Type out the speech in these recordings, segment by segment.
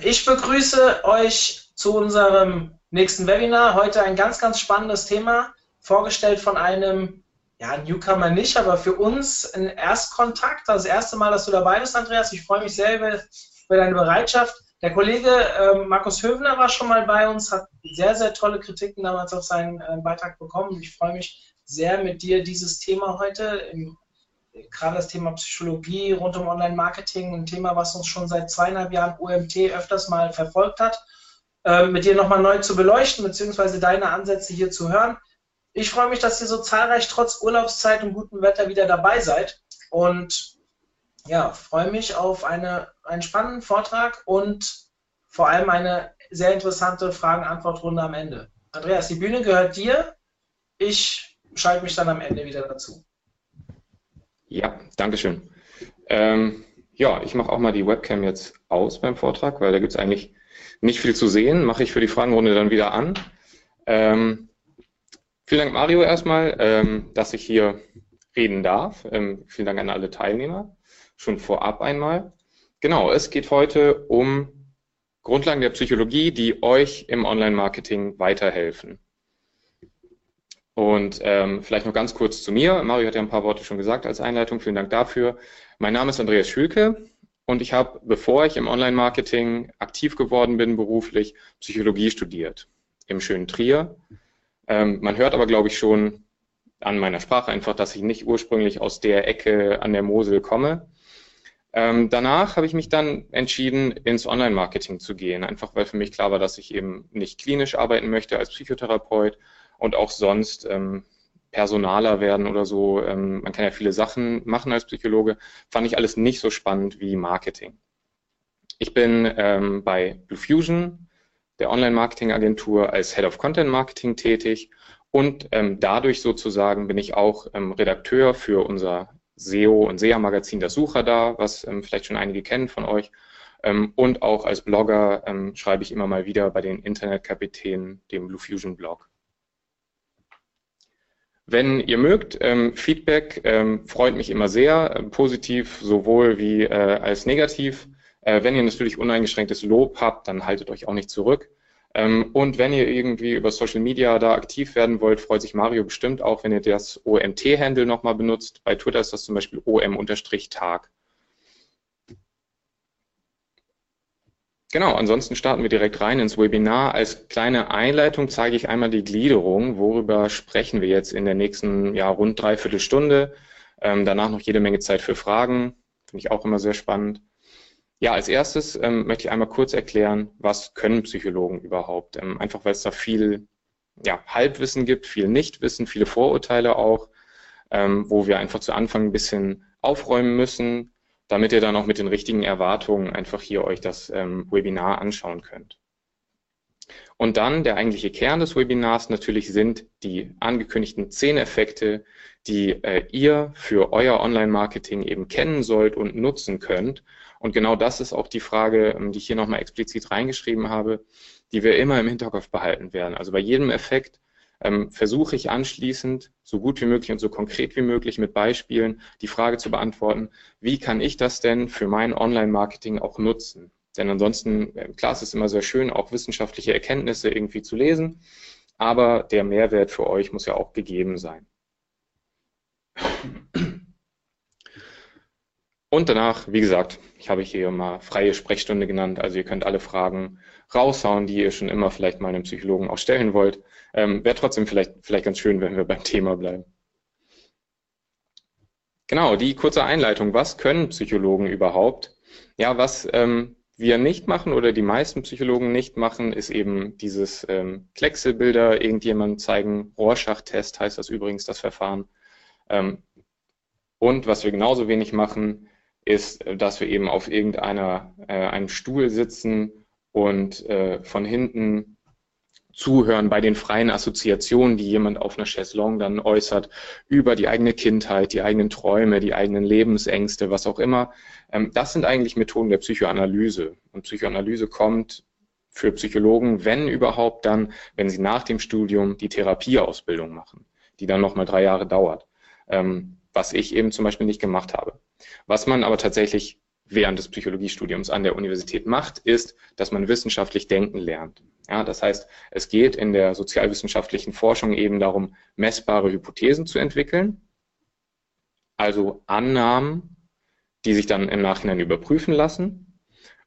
Ich begrüße euch zu unserem nächsten Webinar. Heute ein ganz, ganz spannendes Thema, vorgestellt von einem, ja, Newcomer nicht, aber für uns ein Erstkontakt. Das erste Mal, dass du dabei bist, Andreas. Ich freue mich sehr über, über deine Bereitschaft. Der Kollege äh, Markus Höfner war schon mal bei uns, hat sehr, sehr tolle Kritiken damals auf seinen äh, Beitrag bekommen. Ich freue mich sehr mit dir dieses Thema heute im gerade das Thema Psychologie rund um Online-Marketing, ein Thema, was uns schon seit zweieinhalb Jahren OMT öfters mal verfolgt hat, äh, mit dir nochmal neu zu beleuchten, beziehungsweise deine Ansätze hier zu hören. Ich freue mich, dass ihr so zahlreich trotz Urlaubszeit und gutem Wetter wieder dabei seid und ja, freue mich auf eine, einen spannenden Vortrag und vor allem eine sehr interessante Fragen-Antwort-Runde am Ende. Andreas, die Bühne gehört dir. Ich schalte mich dann am Ende wieder dazu. Ja, Dankeschön. Ähm, ja, ich mache auch mal die Webcam jetzt aus beim Vortrag, weil da gibt es eigentlich nicht viel zu sehen. Mache ich für die Fragenrunde dann wieder an. Ähm, vielen Dank, Mario, erstmal, ähm, dass ich hier reden darf. Ähm, vielen Dank an alle Teilnehmer. Schon vorab einmal. Genau, es geht heute um Grundlagen der Psychologie, die euch im Online-Marketing weiterhelfen. Und ähm, vielleicht noch ganz kurz zu mir. Mario hat ja ein paar Worte schon gesagt als Einleitung. Vielen Dank dafür. Mein Name ist Andreas Schülke und ich habe, bevor ich im Online-Marketing aktiv geworden bin, beruflich Psychologie studiert im schönen Trier. Ähm, man hört aber, glaube ich, schon an meiner Sprache einfach, dass ich nicht ursprünglich aus der Ecke an der Mosel komme. Ähm, danach habe ich mich dann entschieden, ins Online-Marketing zu gehen, einfach weil für mich klar war, dass ich eben nicht klinisch arbeiten möchte als Psychotherapeut, und auch sonst ähm, Personaler werden oder so. Ähm, man kann ja viele Sachen machen als Psychologe. Fand ich alles nicht so spannend wie Marketing. Ich bin ähm, bei Blue Fusion, der Online-Marketing-Agentur, als Head of Content Marketing tätig und ähm, dadurch sozusagen bin ich auch ähm, Redakteur für unser SEO und SEA-Magazin Das Sucher da, was ähm, vielleicht schon einige kennen von euch. Ähm, und auch als Blogger ähm, schreibe ich immer mal wieder bei den Internetkapitänen, dem Blue Fusion Blog. Wenn ihr mögt, ähm, Feedback ähm, freut mich immer sehr, äh, positiv sowohl wie äh, als negativ. Äh, wenn ihr natürlich uneingeschränktes Lob habt, dann haltet euch auch nicht zurück. Ähm, und wenn ihr irgendwie über Social Media da aktiv werden wollt, freut sich Mario bestimmt auch, wenn ihr das OMT-Handle nochmal benutzt. Bei Twitter ist das zum Beispiel OM-Tag. Genau, ansonsten starten wir direkt rein ins Webinar. Als kleine Einleitung zeige ich einmal die Gliederung. Worüber sprechen wir jetzt in der nächsten ja, rund dreiviertel Stunde? Ähm, danach noch jede Menge Zeit für Fragen. Finde ich auch immer sehr spannend. Ja, als erstes ähm, möchte ich einmal kurz erklären, was können Psychologen überhaupt? Ähm, einfach weil es da viel ja, Halbwissen gibt, viel Nichtwissen, viele Vorurteile auch, ähm, wo wir einfach zu Anfang ein bisschen aufräumen müssen, damit ihr dann auch mit den richtigen Erwartungen einfach hier euch das ähm, Webinar anschauen könnt. Und dann der eigentliche Kern des Webinars natürlich sind die angekündigten zehn Effekte, die äh, ihr für euer Online-Marketing eben kennen sollt und nutzen könnt. Und genau das ist auch die Frage, ähm, die ich hier nochmal explizit reingeschrieben habe, die wir immer im Hinterkopf behalten werden. Also bei jedem Effekt ähm, versuche ich anschließend so gut wie möglich und so konkret wie möglich mit Beispielen die Frage zu beantworten, wie kann ich das denn für mein Online-Marketing auch nutzen? Denn ansonsten, äh, klar, es ist immer sehr schön, auch wissenschaftliche Erkenntnisse irgendwie zu lesen, aber der Mehrwert für euch muss ja auch gegeben sein. Und danach, wie gesagt, ich habe hier mal freie Sprechstunde genannt, also ihr könnt alle Fragen raushauen, die ihr schon immer vielleicht mal einem Psychologen auch stellen wollt. Ähm, Wäre trotzdem vielleicht, vielleicht ganz schön, wenn wir beim Thema bleiben. Genau, die kurze Einleitung. Was können Psychologen überhaupt? Ja, was ähm, wir nicht machen oder die meisten Psychologen nicht machen, ist eben dieses ähm, Kleckselbilder irgendjemand zeigen. Rorschach-Test heißt das übrigens, das Verfahren. Ähm, und was wir genauso wenig machen, ist, dass wir eben auf irgendeiner äh, einem Stuhl sitzen und äh, von hinten zuhören bei den freien Assoziationen, die jemand auf einer Chaiselong dann äußert, über die eigene Kindheit, die eigenen Träume, die eigenen Lebensängste, was auch immer. Ähm, das sind eigentlich Methoden der Psychoanalyse. Und Psychoanalyse kommt für Psychologen, wenn überhaupt dann, wenn sie nach dem Studium die Therapieausbildung machen, die dann nochmal drei Jahre dauert, ähm, was ich eben zum Beispiel nicht gemacht habe. Was man aber tatsächlich während des Psychologiestudiums an der Universität macht, ist, dass man wissenschaftlich denken lernt. Ja, das heißt, es geht in der sozialwissenschaftlichen Forschung eben darum, messbare Hypothesen zu entwickeln, also Annahmen, die sich dann im Nachhinein überprüfen lassen.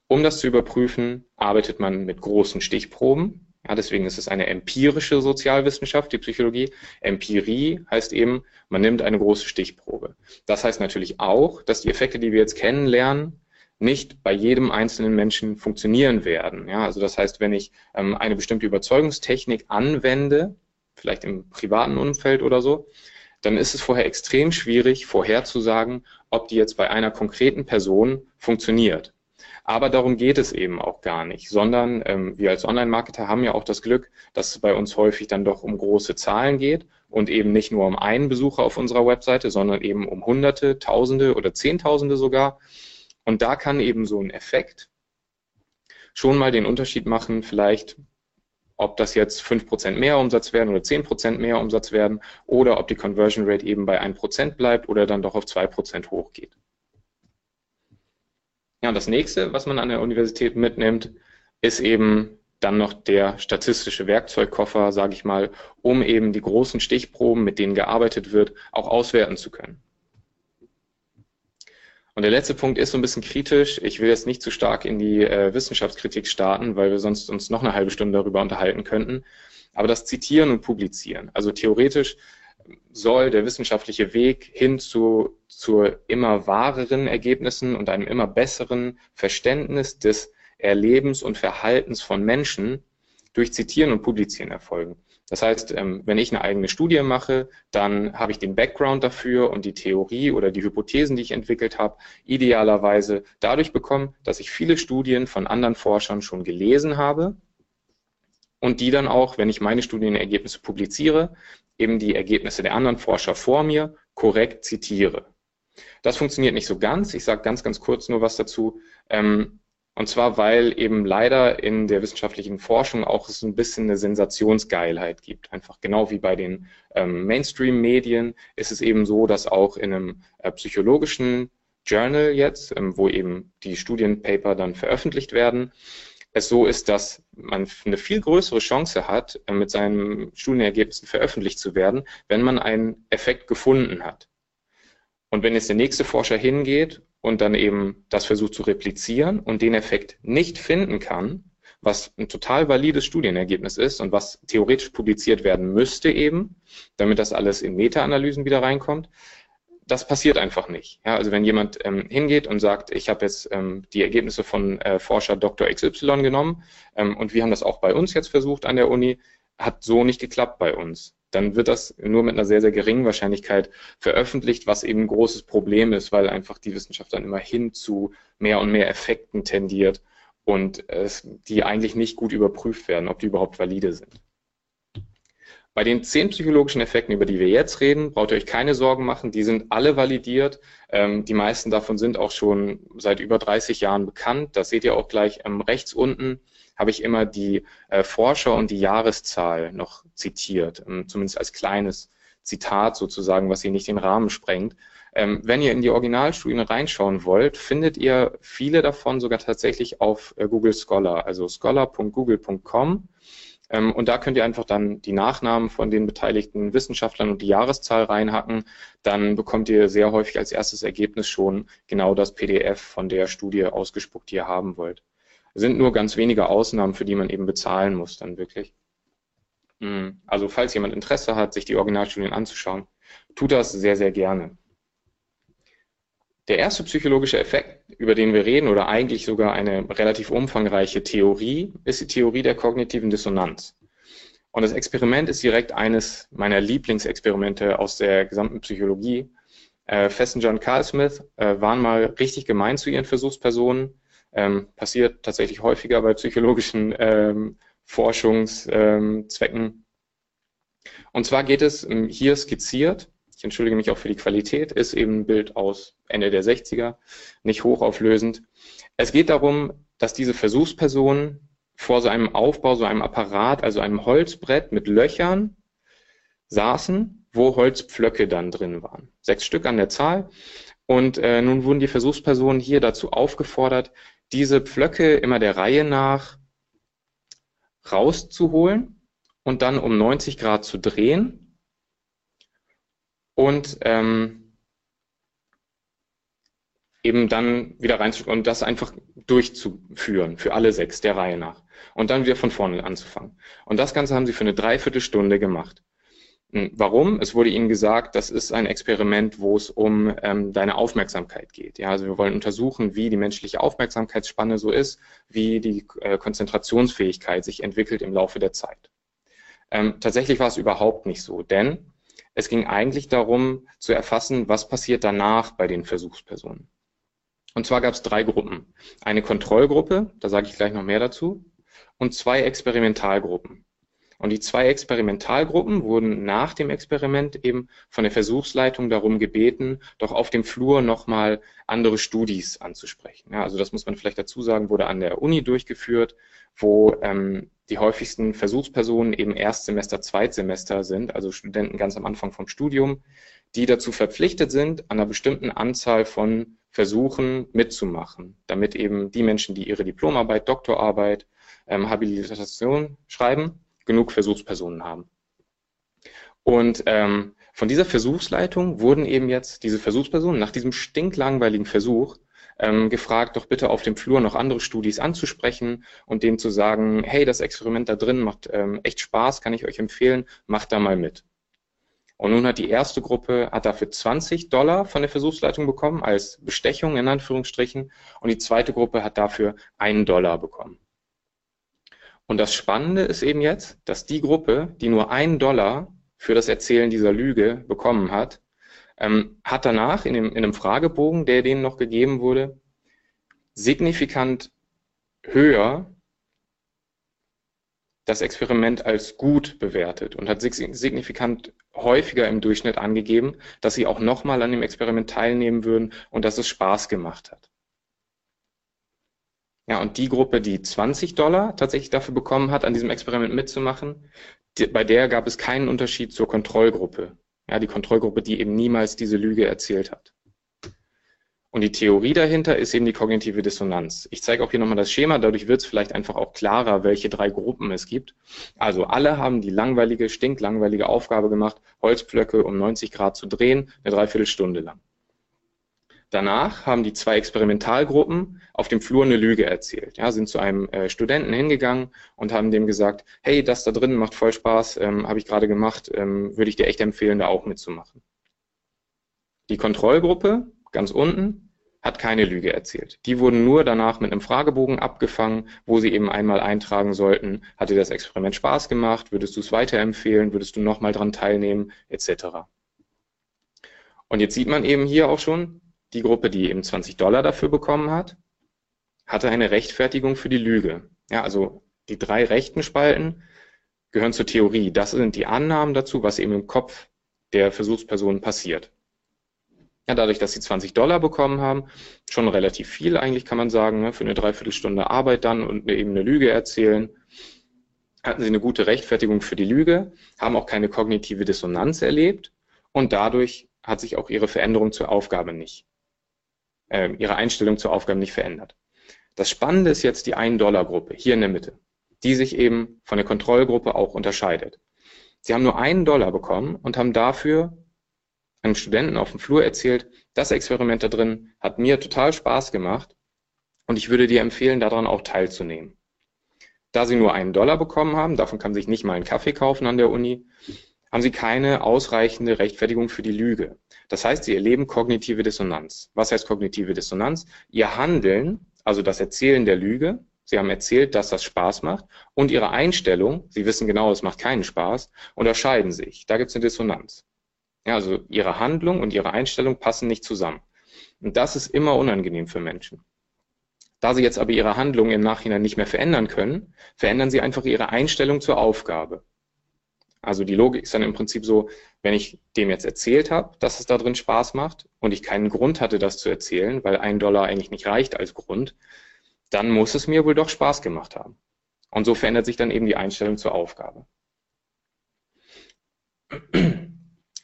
Um das zu überprüfen, arbeitet man mit großen Stichproben. Ja, deswegen ist es eine empirische Sozialwissenschaft, die Psychologie. Empirie heißt eben, man nimmt eine große Stichprobe. Das heißt natürlich auch, dass die Effekte, die wir jetzt kennenlernen, nicht bei jedem einzelnen Menschen funktionieren werden. Ja, also das heißt, wenn ich ähm, eine bestimmte Überzeugungstechnik anwende, vielleicht im privaten Umfeld oder so, dann ist es vorher extrem schwierig vorherzusagen, ob die jetzt bei einer konkreten Person funktioniert. Aber darum geht es eben auch gar nicht, sondern ähm, wir als Online-Marketer haben ja auch das Glück, dass es bei uns häufig dann doch um große Zahlen geht und eben nicht nur um einen Besucher auf unserer Webseite, sondern eben um Hunderte, Tausende oder Zehntausende sogar. Und da kann eben so ein Effekt schon mal den Unterschied machen, vielleicht ob das jetzt 5% mehr Umsatz werden oder 10% mehr Umsatz werden oder ob die Conversion Rate eben bei 1% bleibt oder dann doch auf 2% hochgeht. Ja, und das nächste, was man an der Universität mitnimmt, ist eben dann noch der statistische Werkzeugkoffer, sage ich mal, um eben die großen Stichproben, mit denen gearbeitet wird, auch auswerten zu können. Und der letzte Punkt ist so ein bisschen kritisch. Ich will jetzt nicht zu stark in die äh, Wissenschaftskritik starten, weil wir sonst uns noch eine halbe Stunde darüber unterhalten könnten. Aber das Zitieren und Publizieren. Also theoretisch soll der wissenschaftliche Weg hin zu, zu immer wahreren Ergebnissen und einem immer besseren Verständnis des Erlebens und Verhaltens von Menschen durch Zitieren und Publizieren erfolgen. Das heißt, ähm, wenn ich eine eigene Studie mache, dann habe ich den Background dafür und die Theorie oder die Hypothesen, die ich entwickelt habe, idealerweise dadurch bekommen, dass ich viele Studien von anderen Forschern schon gelesen habe und die dann auch, wenn ich meine Studienergebnisse publiziere, eben die Ergebnisse der anderen Forscher vor mir korrekt zitiere. Das funktioniert nicht so ganz. Ich sage ganz, ganz kurz nur was dazu. Ähm, und zwar, weil eben leider in der wissenschaftlichen Forschung auch es ein bisschen eine Sensationsgeilheit gibt. Einfach genau wie bei den ähm, Mainstream-Medien ist es eben so, dass auch in einem äh, psychologischen Journal jetzt, ähm, wo eben die Studienpaper dann veröffentlicht werden, es so ist, dass man eine viel größere Chance hat, äh, mit seinen Studienergebnissen veröffentlicht zu werden, wenn man einen Effekt gefunden hat. Und wenn jetzt der nächste Forscher hingeht und dann eben das versucht zu replizieren und den Effekt nicht finden kann, was ein total valides Studienergebnis ist und was theoretisch publiziert werden müsste eben, damit das alles in Meta-Analysen wieder reinkommt, das passiert einfach nicht. Ja, also wenn jemand ähm, hingeht und sagt, ich habe jetzt ähm, die Ergebnisse von äh, Forscher Dr. XY genommen ähm, und wir haben das auch bei uns jetzt versucht an der Uni, hat so nicht geklappt bei uns dann wird das nur mit einer sehr, sehr geringen Wahrscheinlichkeit veröffentlicht, was eben ein großes Problem ist, weil einfach die Wissenschaft dann immer hin zu mehr und mehr Effekten tendiert und es, die eigentlich nicht gut überprüft werden, ob die überhaupt valide sind. Bei den zehn psychologischen Effekten, über die wir jetzt reden, braucht ihr euch keine Sorgen machen. Die sind alle validiert. Ähm, die meisten davon sind auch schon seit über 30 Jahren bekannt. Das seht ihr auch gleich ähm, rechts unten habe ich immer die äh, Forscher und die Jahreszahl noch zitiert, ähm, zumindest als kleines Zitat sozusagen, was hier nicht den Rahmen sprengt. Ähm, wenn ihr in die Originalstudien reinschauen wollt, findet ihr viele davon sogar tatsächlich auf äh, Google Scholar, also scholar.google.com. Ähm, und da könnt ihr einfach dann die Nachnamen von den beteiligten Wissenschaftlern und die Jahreszahl reinhacken. Dann bekommt ihr sehr häufig als erstes Ergebnis schon genau das PDF von der Studie ausgespuckt, die ihr haben wollt sind nur ganz wenige Ausnahmen, für die man eben bezahlen muss dann wirklich. Hm, also falls jemand Interesse hat, sich die Originalstudien anzuschauen, tut das sehr, sehr gerne. Der erste psychologische Effekt, über den wir reden, oder eigentlich sogar eine relativ umfangreiche Theorie, ist die Theorie der kognitiven Dissonanz. Und das Experiment ist direkt eines meiner Lieblingsexperimente aus der gesamten Psychologie. Äh, Fessinger und Carl Smith äh, waren mal richtig gemein zu ihren Versuchspersonen ähm, passiert tatsächlich häufiger bei psychologischen ähm, Forschungszwecken. Ähm, und zwar geht es ähm, hier skizziert, ich entschuldige mich auch für die Qualität, ist eben ein Bild aus Ende der 60er, nicht hochauflösend. Es geht darum, dass diese Versuchspersonen vor so einem Aufbau, so einem Apparat, also einem Holzbrett mit Löchern saßen, wo Holzpflöcke dann drin waren. Sechs Stück an der Zahl. Und äh, nun wurden die Versuchspersonen hier dazu aufgefordert, diese Pflöcke immer der Reihe nach rauszuholen und dann um 90 Grad zu drehen und ähm, eben dann wieder reinzuschauen und das einfach durchzuführen für alle sechs der Reihe nach und dann wieder von vorne anzufangen. Und das Ganze haben sie für eine Dreiviertelstunde gemacht. Hm, warum? Es wurde ihnen gesagt, das ist ein Experiment, wo es um ähm, deine Aufmerksamkeit geht. Ja, also wir wollen untersuchen, wie die menschliche Aufmerksamkeitsspanne so ist, wie die äh, Konzentrationsfähigkeit sich entwickelt im Laufe der Zeit. Ähm, tatsächlich war es überhaupt nicht so, denn es ging eigentlich darum zu erfassen, was passiert danach bei den Versuchspersonen. Und zwar gab es drei Gruppen. Eine Kontrollgruppe, da sage ich gleich noch mehr dazu, und zwei Experimentalgruppen. Und die zwei Experimentalgruppen wurden nach dem Experiment eben von der Versuchsleitung darum gebeten, doch auf dem Flur nochmal andere Studis anzusprechen. Ja, also das muss man vielleicht dazu sagen, wurde an der Uni durchgeführt, wo ähm, die häufigsten Versuchspersonen eben Erstsemester, Zweitsemester sind, also Studenten ganz am Anfang vom Studium, die dazu verpflichtet sind, an einer bestimmten Anzahl von Versuchen mitzumachen, damit eben die Menschen, die ihre Diplomarbeit, Doktorarbeit, ähm, Habilitation schreiben, genug Versuchspersonen haben. Und ähm, von dieser Versuchsleitung wurden eben jetzt diese Versuchspersonen nach diesem stinklangweiligen Versuch ähm, gefragt, doch bitte auf dem Flur noch andere Studis anzusprechen und denen zu sagen, hey, das Experiment da drin macht ähm, echt Spaß, kann ich euch empfehlen, macht da mal mit. Und nun hat die erste Gruppe, hat dafür 20 Dollar von der Versuchsleitung bekommen, als Bestechung in Anführungsstrichen, und die zweite Gruppe hat dafür einen Dollar bekommen. Und das Spannende ist eben jetzt, dass die Gruppe, die nur einen Dollar für das Erzählen dieser Lüge bekommen hat, ähm, hat danach in, dem, in einem Fragebogen, der denen noch gegeben wurde, signifikant höher das Experiment als gut bewertet und hat signifikant häufiger im Durchschnitt angegeben, dass sie auch nochmal an dem Experiment teilnehmen würden und dass es Spaß gemacht hat. Ja, und die Gruppe, die 20 Dollar tatsächlich dafür bekommen hat, an diesem Experiment mitzumachen, die, bei der gab es keinen Unterschied zur Kontrollgruppe. Ja, die Kontrollgruppe, die eben niemals diese Lüge erzählt hat. Und die Theorie dahinter ist eben die kognitive Dissonanz. Ich zeige auch hier nochmal das Schema, dadurch wird es vielleicht einfach auch klarer, welche drei Gruppen es gibt. Also alle haben die langweilige, stinklangweilige Aufgabe gemacht, Holzpflöcke um 90 Grad zu drehen, eine Dreiviertelstunde lang. Danach haben die zwei Experimentalgruppen auf dem Flur eine Lüge erzählt. Ja, sind zu einem äh, Studenten hingegangen und haben dem gesagt, hey, das da drin macht voll Spaß, ähm, habe ich gerade gemacht, ähm, würde ich dir echt empfehlen, da auch mitzumachen. Die Kontrollgruppe, ganz unten, hat keine Lüge erzählt. Die wurden nur danach mit einem Fragebogen abgefangen, wo sie eben einmal eintragen sollten, hat dir das Experiment Spaß gemacht, würdest du es weiterempfehlen, würdest du nochmal dran teilnehmen, etc. Und jetzt sieht man eben hier auch schon, die Gruppe, die eben 20 Dollar dafür bekommen hat, hatte eine Rechtfertigung für die Lüge. Ja, also die drei rechten Spalten gehören zur Theorie. Das sind die Annahmen dazu, was eben im Kopf der Versuchsperson passiert. Ja, dadurch, dass sie 20 Dollar bekommen haben, schon relativ viel eigentlich kann man sagen, ne, für eine Dreiviertelstunde Arbeit dann und eben eine Lüge erzählen, hatten sie eine gute Rechtfertigung für die Lüge, haben auch keine kognitive Dissonanz erlebt und dadurch hat sich auch ihre Veränderung zur Aufgabe nicht äh, ihre Einstellung zur Aufgabe nicht verändert. Das Spannende ist jetzt die 1-Dollar-Gruppe hier in der Mitte, die sich eben von der Kontrollgruppe auch unterscheidet. Sie haben nur einen Dollar bekommen und haben dafür einem Studenten auf dem Flur erzählt, das Experiment da drin hat mir total Spaß gemacht und ich würde dir empfehlen, daran auch teilzunehmen. Da sie nur einen Dollar bekommen haben, davon kann sich nicht mal einen Kaffee kaufen an der Uni, haben sie keine ausreichende Rechtfertigung für die Lüge. Das heißt, sie erleben kognitive Dissonanz. Was heißt kognitive Dissonanz? Ihr Handeln, also das Erzählen der Lüge, sie haben erzählt, dass das Spaß macht, und ihre Einstellung, sie wissen genau, es macht keinen Spaß, unterscheiden sich. Da gibt es eine Dissonanz. Ja, also ihre Handlung und ihre Einstellung passen nicht zusammen. Und das ist immer unangenehm für Menschen. Da sie jetzt aber ihre Handlung im Nachhinein nicht mehr verändern können, verändern sie einfach ihre Einstellung zur Aufgabe. Also die Logik ist dann im Prinzip so, wenn ich dem jetzt erzählt habe, dass es da drin Spaß macht und ich keinen Grund hatte, das zu erzählen, weil ein Dollar eigentlich nicht reicht als Grund, dann muss es mir wohl doch Spaß gemacht haben. Und so verändert sich dann eben die Einstellung zur Aufgabe.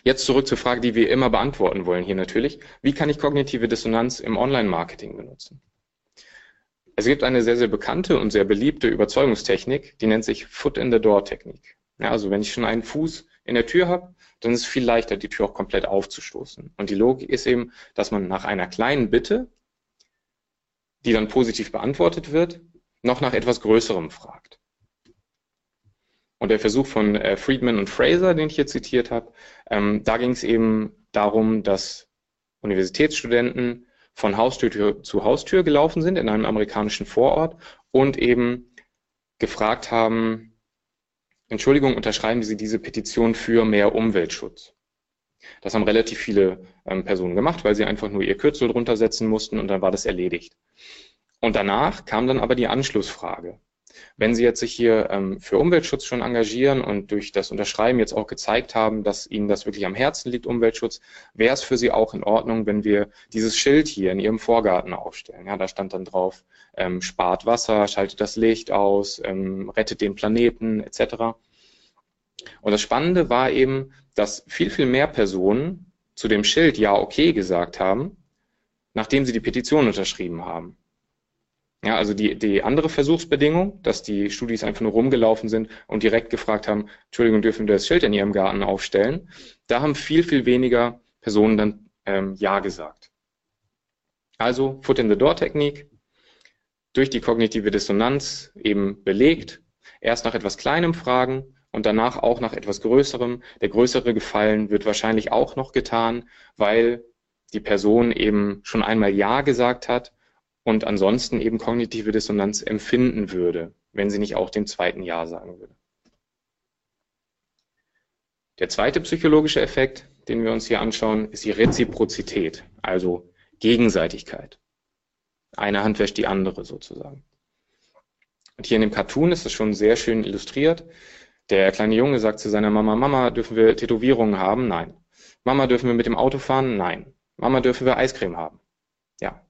Jetzt zurück zur Frage, die wir immer beantworten wollen hier natürlich. Wie kann ich kognitive Dissonanz im Online-Marketing benutzen? Es gibt eine sehr, sehr bekannte und sehr beliebte Überzeugungstechnik, die nennt sich Foot-in-the-Door-Technik. Ja, also wenn ich schon einen Fuß in der Tür habe, dann ist es viel leichter, die Tür auch komplett aufzustoßen. Und die Logik ist eben, dass man nach einer kleinen Bitte, die dann positiv beantwortet wird, noch nach etwas Größerem fragt. Und der Versuch von äh, Friedman und Fraser, den ich hier zitiert habe, ähm, da ging es eben darum, dass Universitätsstudenten von Haustür zu Haustür gelaufen sind in einem amerikanischen Vorort und eben gefragt haben, Entschuldigung, unterschreiben Sie diese Petition für mehr Umweltschutz. Das haben relativ viele ähm, Personen gemacht, weil sie einfach nur ihr Kürzel drunter setzen mussten und dann war das erledigt. Und danach kam dann aber die Anschlussfrage. Wenn Sie jetzt sich hier ähm, für Umweltschutz schon engagieren und durch das Unterschreiben jetzt auch gezeigt haben, dass Ihnen das wirklich am Herzen liegt, Umweltschutz, wäre es für Sie auch in Ordnung, wenn wir dieses Schild hier in Ihrem Vorgarten aufstellen. Ja, da stand dann drauf, ähm, spart Wasser, schaltet das Licht aus, ähm, rettet den Planeten etc. Und das Spannende war eben, dass viel, viel mehr Personen zu dem Schild Ja, okay gesagt haben, nachdem sie die Petition unterschrieben haben. Ja, also die, die andere Versuchsbedingung, dass die Studis einfach nur rumgelaufen sind und direkt gefragt haben, Entschuldigung, dürfen wir das Schild in Ihrem Garten aufstellen? Da haben viel, viel weniger Personen dann ähm, Ja gesagt. Also Foot-in-the-Door-Technik, durch die kognitive Dissonanz eben belegt, erst nach etwas Kleinem fragen und danach auch nach etwas Größerem. Der größere Gefallen wird wahrscheinlich auch noch getan, weil die Person eben schon einmal Ja gesagt hat und ansonsten eben kognitive Dissonanz empfinden würde, wenn sie nicht auch den zweiten Ja sagen würde. Der zweite psychologische Effekt, den wir uns hier anschauen, ist die Reziprozität, also Gegenseitigkeit. Eine Hand wäscht die andere sozusagen. Und hier in dem Cartoon ist es schon sehr schön illustriert. Der kleine Junge sagt zu seiner Mama, Mama, dürfen wir Tätowierungen haben? Nein. Mama, dürfen wir mit dem Auto fahren? Nein. Mama, dürfen wir Eiscreme haben? Ja.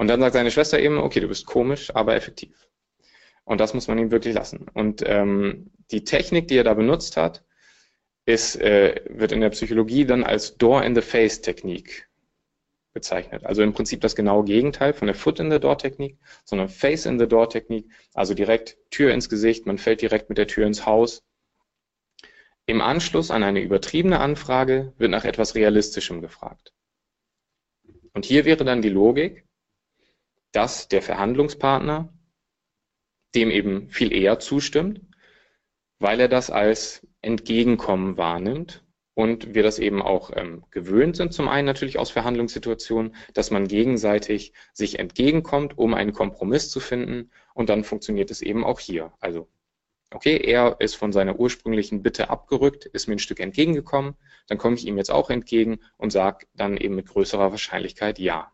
Und dann sagt seine Schwester eben, okay, du bist komisch, aber effektiv. Und das muss man ihm wirklich lassen. Und ähm, die Technik, die er da benutzt hat, ist, äh, wird in der Psychologie dann als Door-in-the-Face-Technik bezeichnet. Also im Prinzip das genaue Gegenteil von der Foot-in-the-Door-Technik, sondern Face-in-the-Door-Technik, also direkt Tür ins Gesicht, man fällt direkt mit der Tür ins Haus. Im Anschluss an eine übertriebene Anfrage wird nach etwas Realistischem gefragt. Und hier wäre dann die Logik, dass der Verhandlungspartner dem eben viel eher zustimmt, weil er das als Entgegenkommen wahrnimmt und wir das eben auch ähm, gewöhnt sind, zum einen natürlich aus Verhandlungssituationen, dass man gegenseitig sich entgegenkommt, um einen Kompromiss zu finden und dann funktioniert es eben auch hier. Also, okay, er ist von seiner ursprünglichen Bitte abgerückt, ist mir ein Stück entgegengekommen, dann komme ich ihm jetzt auch entgegen und sage dann eben mit größerer Wahrscheinlichkeit ja.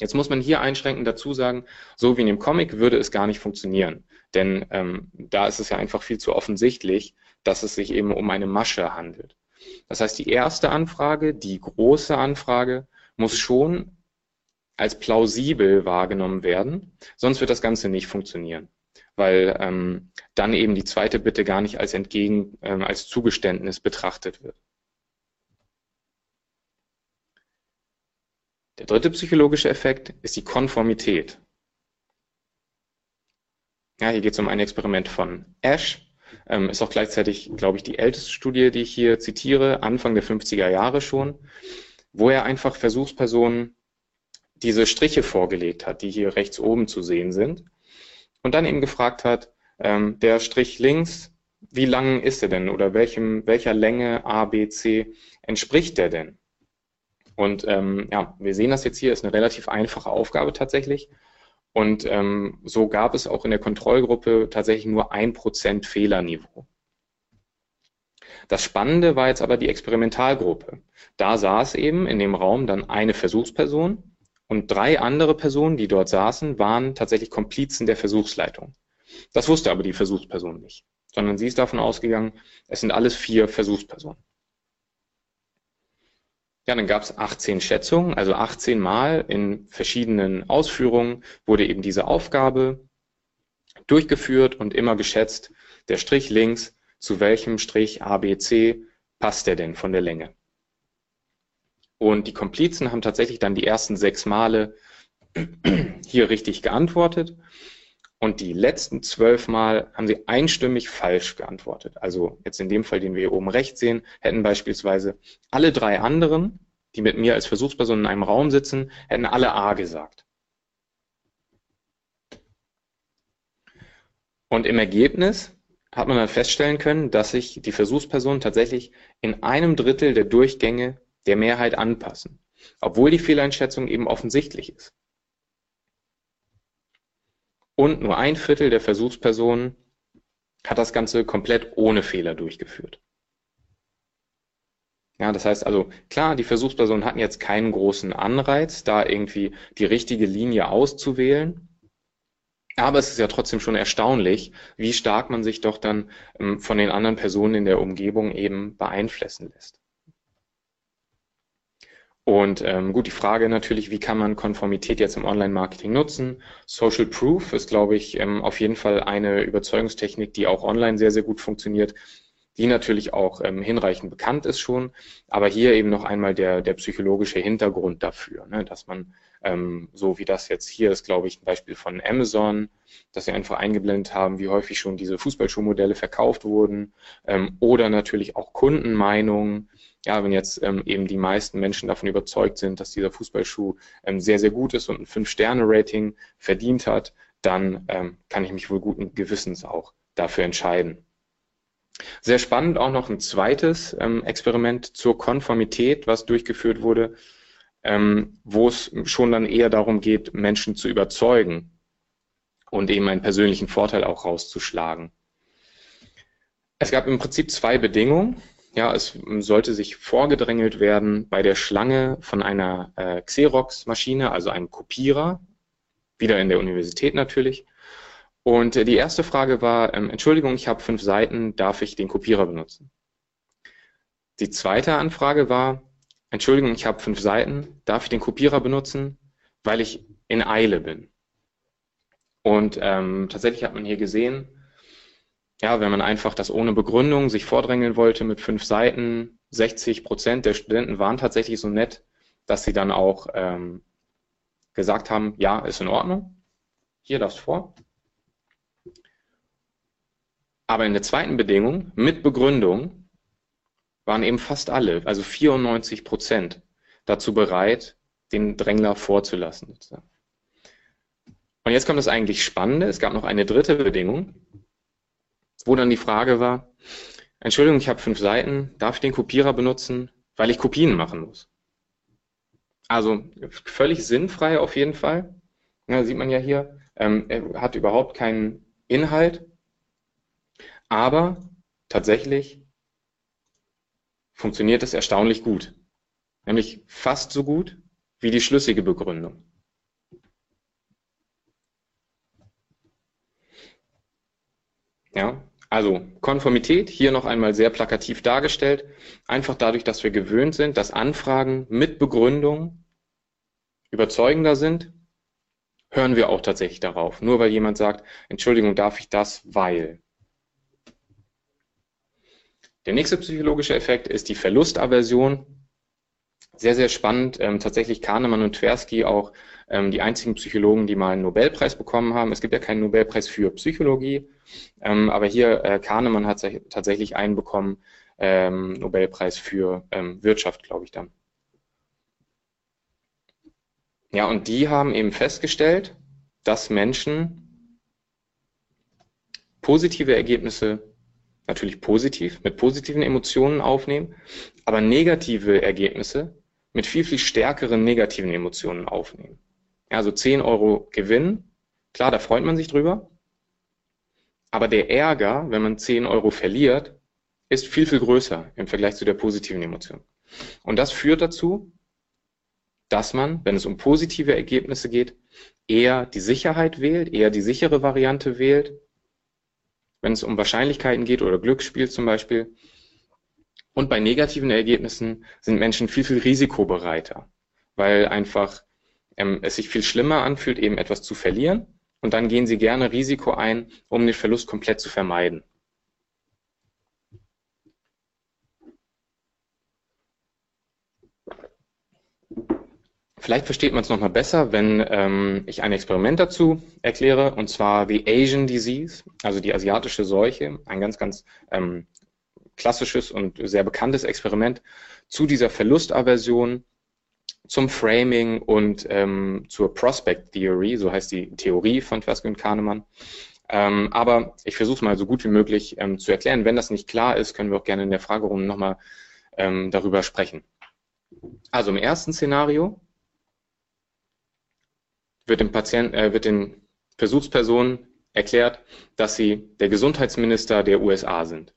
Jetzt muss man hier einschränkend dazu sagen, so wie in dem Comic würde es gar nicht funktionieren. Denn ähm, da ist es ja einfach viel zu offensichtlich, dass es sich eben um eine Masche handelt. Das heißt, die erste Anfrage, die große Anfrage, muss schon als plausibel wahrgenommen werden, sonst wird das Ganze nicht funktionieren, weil ähm, dann eben die zweite Bitte gar nicht als Entgegen, ähm, als Zugeständnis betrachtet wird. Der dritte psychologische Effekt ist die Konformität. Ja, hier geht es um ein Experiment von Ash. Ähm, ist auch gleichzeitig, glaube ich, die älteste Studie, die ich hier zitiere, Anfang der 50er Jahre schon, wo er einfach Versuchspersonen diese Striche vorgelegt hat, die hier rechts oben zu sehen sind, und dann eben gefragt hat, ähm, der Strich links, wie lang ist er denn oder welchem, welcher Länge A, B, C entspricht der denn? Und ähm, ja, wir sehen das jetzt hier, ist eine relativ einfache Aufgabe tatsächlich. Und ähm, so gab es auch in der Kontrollgruppe tatsächlich nur ein Prozent Fehlerniveau. Das Spannende war jetzt aber die Experimentalgruppe. Da saß eben in dem Raum dann eine Versuchsperson und drei andere Personen, die dort saßen, waren tatsächlich Komplizen der Versuchsleitung. Das wusste aber die Versuchsperson nicht, sondern sie ist davon ausgegangen, es sind alles vier Versuchspersonen. Ja, dann gab es 18 Schätzungen, also 18 Mal in verschiedenen Ausführungen wurde eben diese Aufgabe durchgeführt und immer geschätzt, der Strich links, zu welchem Strich ABC passt der denn von der Länge? Und die Komplizen haben tatsächlich dann die ersten sechs Male hier richtig geantwortet. Und die letzten zwölf Mal haben sie einstimmig falsch geantwortet. Also jetzt in dem Fall, den wir hier oben rechts sehen, hätten beispielsweise alle drei anderen, die mit mir als Versuchsperson in einem Raum sitzen, hätten alle A gesagt. Und im Ergebnis hat man dann feststellen können, dass sich die Versuchspersonen tatsächlich in einem Drittel der Durchgänge der Mehrheit anpassen, obwohl die Fehleinschätzung eben offensichtlich ist. Und nur ein Viertel der Versuchspersonen hat das Ganze komplett ohne Fehler durchgeführt. Ja, das heißt also, klar, die Versuchspersonen hatten jetzt keinen großen Anreiz, da irgendwie die richtige Linie auszuwählen. Aber es ist ja trotzdem schon erstaunlich, wie stark man sich doch dann ähm, von den anderen Personen in der Umgebung eben beeinflussen lässt. Und ähm, gut, die Frage natürlich, wie kann man Konformität jetzt im Online-Marketing nutzen? Social Proof ist, glaube ich, ähm, auf jeden Fall eine Überzeugungstechnik, die auch online sehr, sehr gut funktioniert, die natürlich auch ähm, hinreichend bekannt ist schon, aber hier eben noch einmal der, der psychologische Hintergrund dafür, ne, dass man ähm, so wie das jetzt hier ist, glaube ich, ein Beispiel von Amazon, dass sie einfach eingeblendet haben, wie häufig schon diese Fußballschuhmodelle verkauft wurden ähm, oder natürlich auch Kundenmeinungen. Ja, wenn jetzt ähm, eben die meisten Menschen davon überzeugt sind, dass dieser Fußballschuh ähm, sehr, sehr gut ist und ein Fünf-Sterne-Rating verdient hat, dann ähm, kann ich mich wohl guten Gewissens auch dafür entscheiden. Sehr spannend auch noch ein zweites ähm, Experiment zur Konformität, was durchgeführt wurde, ähm, wo es schon dann eher darum geht, Menschen zu überzeugen und eben einen persönlichen Vorteil auch rauszuschlagen. Es gab im Prinzip zwei Bedingungen. Ja, es sollte sich vorgedrängelt werden bei der Schlange von einer äh, Xerox-Maschine, also einem Kopierer, wieder in der Universität natürlich. Und äh, die erste Frage war, ähm, Entschuldigung, ich habe fünf Seiten, darf ich den Kopierer benutzen? Die zweite Anfrage war, Entschuldigung, ich habe fünf Seiten, darf ich den Kopierer benutzen, weil ich in Eile bin? Und ähm, tatsächlich hat man hier gesehen, ja, wenn man einfach das ohne Begründung sich vordrängeln wollte mit fünf Seiten, 60 Prozent der Studenten waren tatsächlich so nett, dass sie dann auch ähm, gesagt haben, ja, ist in Ordnung, hier darfst vor. Aber in der zweiten Bedingung mit Begründung waren eben fast alle, also 94 Prozent, dazu bereit, den Drängler vorzulassen. Und jetzt kommt das eigentlich Spannende. Es gab noch eine dritte Bedingung, wo dann die Frage war, Entschuldigung, ich habe fünf Seiten, darf ich den Kopierer benutzen, weil ich Kopien machen muss? Also völlig sinnfrei auf jeden Fall. Ja, sieht man ja hier, ähm, er hat überhaupt keinen Inhalt, aber tatsächlich funktioniert es erstaunlich gut. Nämlich fast so gut wie die schlüssige Begründung. Ja, also Konformität hier noch einmal sehr plakativ dargestellt. Einfach dadurch, dass wir gewöhnt sind, dass Anfragen mit Begründung überzeugender sind, hören wir auch tatsächlich darauf. Nur weil jemand sagt, Entschuldigung, darf ich das, weil. Der nächste psychologische Effekt ist die Verlustaversion. Sehr, sehr spannend. Ähm, tatsächlich Kahnemann und Tversky auch ähm, die einzigen Psychologen, die mal einen Nobelpreis bekommen haben. Es gibt ja keinen Nobelpreis für Psychologie, ähm, aber hier äh, Kahnemann hat tatsächlich einen bekommen, ähm, Nobelpreis für ähm, Wirtschaft, glaube ich dann. Ja, und die haben eben festgestellt, dass Menschen positive Ergebnisse natürlich positiv, mit positiven Emotionen aufnehmen, aber negative Ergebnisse mit viel, viel stärkeren negativen Emotionen aufnehmen. Also 10 Euro Gewinn, klar, da freut man sich drüber, aber der Ärger, wenn man 10 Euro verliert, ist viel, viel größer im Vergleich zu der positiven Emotion. Und das führt dazu, dass man, wenn es um positive Ergebnisse geht, eher die Sicherheit wählt, eher die sichere Variante wählt, wenn es um Wahrscheinlichkeiten geht oder Glücksspiel zum Beispiel. Und bei negativen Ergebnissen sind Menschen viel, viel risikobereiter, weil einfach ähm, es sich viel schlimmer anfühlt, eben etwas zu verlieren und dann gehen Sie gerne Risiko ein, um den Verlust komplett zu vermeiden. Vielleicht versteht man es nochmal besser, wenn ähm, ich ein Experiment dazu erkläre, und zwar The Asian Disease, also die asiatische Seuche, ein ganz, ganz ähm, klassisches und sehr bekanntes Experiment zu dieser Verlustaversion zum Framing und ähm, zur Prospect Theory, so heißt die Theorie von Tversky und Kahnemann. Ähm, aber ich versuche es mal so gut wie möglich ähm, zu erklären. Wenn das nicht klar ist, können wir auch gerne in der Fragerunde nochmal ähm, darüber sprechen. Also im ersten Szenario wird dem Patienten, äh, wird den Versuchspersonen erklärt, dass sie der Gesundheitsminister der USA sind.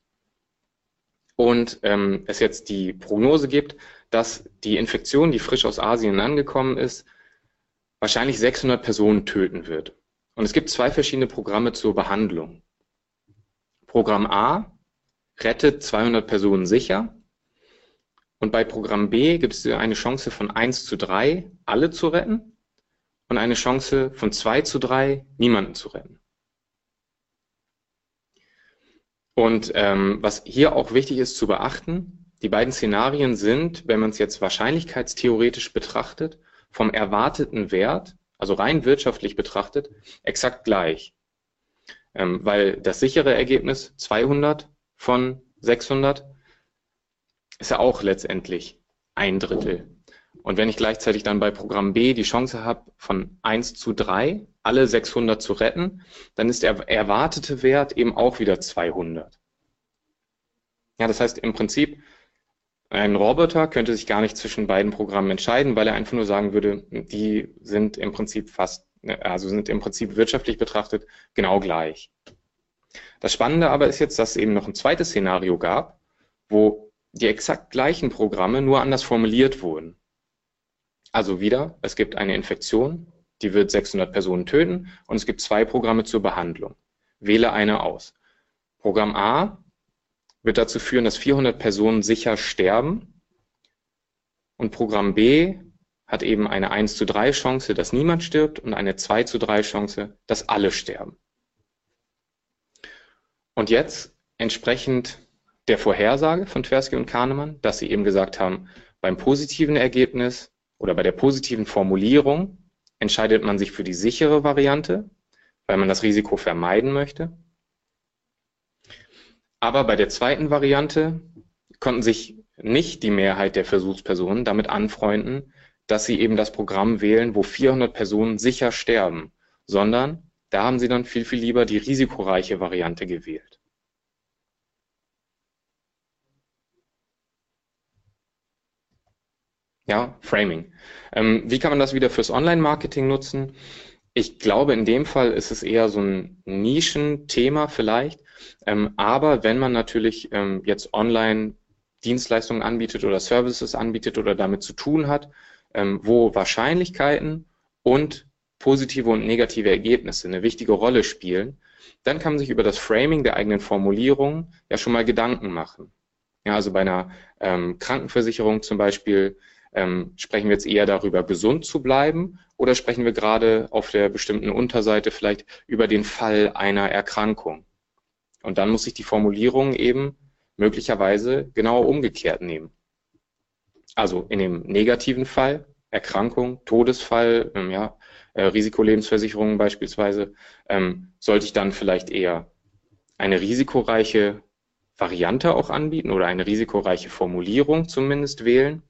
Und ähm, es jetzt die Prognose gibt, dass die Infektion, die frisch aus Asien angekommen ist, wahrscheinlich 600 Personen töten wird. Und es gibt zwei verschiedene Programme zur Behandlung. Programm A rettet 200 Personen sicher. Und bei Programm B gibt es eine Chance von 1 zu 3, alle zu retten. Und eine Chance von 2 zu 3, niemanden zu retten. Und ähm, was hier auch wichtig ist zu beachten, die beiden Szenarien sind, wenn man es jetzt wahrscheinlichkeitstheoretisch betrachtet, vom erwarteten Wert also rein wirtschaftlich betrachtet, exakt gleich. Ähm, weil das sichere Ergebnis 200 von 600 ist ja auch letztendlich ein Drittel. Und wenn ich gleichzeitig dann bei Programm B die Chance habe, von 1 zu 3 alle 600 zu retten, dann ist der erwartete Wert eben auch wieder 200. Ja, das heißt im Prinzip, ein Roboter könnte sich gar nicht zwischen beiden Programmen entscheiden, weil er einfach nur sagen würde, die sind im Prinzip fast, also sind im Prinzip wirtschaftlich betrachtet genau gleich. Das Spannende aber ist jetzt, dass es eben noch ein zweites Szenario gab, wo die exakt gleichen Programme nur anders formuliert wurden. Also wieder, es gibt eine Infektion, die wird 600 Personen töten und es gibt zwei Programme zur Behandlung. Wähle eine aus. Programm A wird dazu führen, dass 400 Personen sicher sterben. Und Programm B hat eben eine 1 zu 3 Chance, dass niemand stirbt und eine 2 zu 3 Chance, dass alle sterben. Und jetzt entsprechend der Vorhersage von Tversky und Kahnemann, dass sie eben gesagt haben, beim positiven Ergebnis oder bei der positiven Formulierung entscheidet man sich für die sichere Variante, weil man das Risiko vermeiden möchte. Aber bei der zweiten Variante konnten sich nicht die Mehrheit der Versuchspersonen damit anfreunden, dass sie eben das Programm wählen, wo 400 Personen sicher sterben, sondern da haben sie dann viel, viel lieber die risikoreiche Variante gewählt. Ja, Framing. Ähm, wie kann man das wieder fürs Online-Marketing nutzen? Ich glaube, in dem Fall ist es eher so ein Nischenthema vielleicht, aber wenn man natürlich ähm, jetzt online Dienstleistungen anbietet oder Services anbietet oder damit zu tun hat, ähm, wo Wahrscheinlichkeiten und positive und negative Ergebnisse eine wichtige Rolle spielen, dann kann man sich über das Framing der eigenen Formulierung ja schon mal Gedanken machen. Ja, also bei einer ähm, Krankenversicherung zum Beispiel ähm, sprechen wir jetzt eher darüber, gesund zu bleiben oder sprechen wir gerade auf der bestimmten Unterseite vielleicht über den Fall einer Erkrankung? Und dann muss ich die Formulierung eben möglicherweise genau umgekehrt nehmen. Also in dem negativen Fall, Erkrankung, Todesfall, ähm, ja, äh, Risikolebensversicherungen beispielsweise, ähm, sollte ich dann vielleicht eher eine risikoreiche Variante auch anbieten oder eine risikoreiche Formulierung zumindest wählen.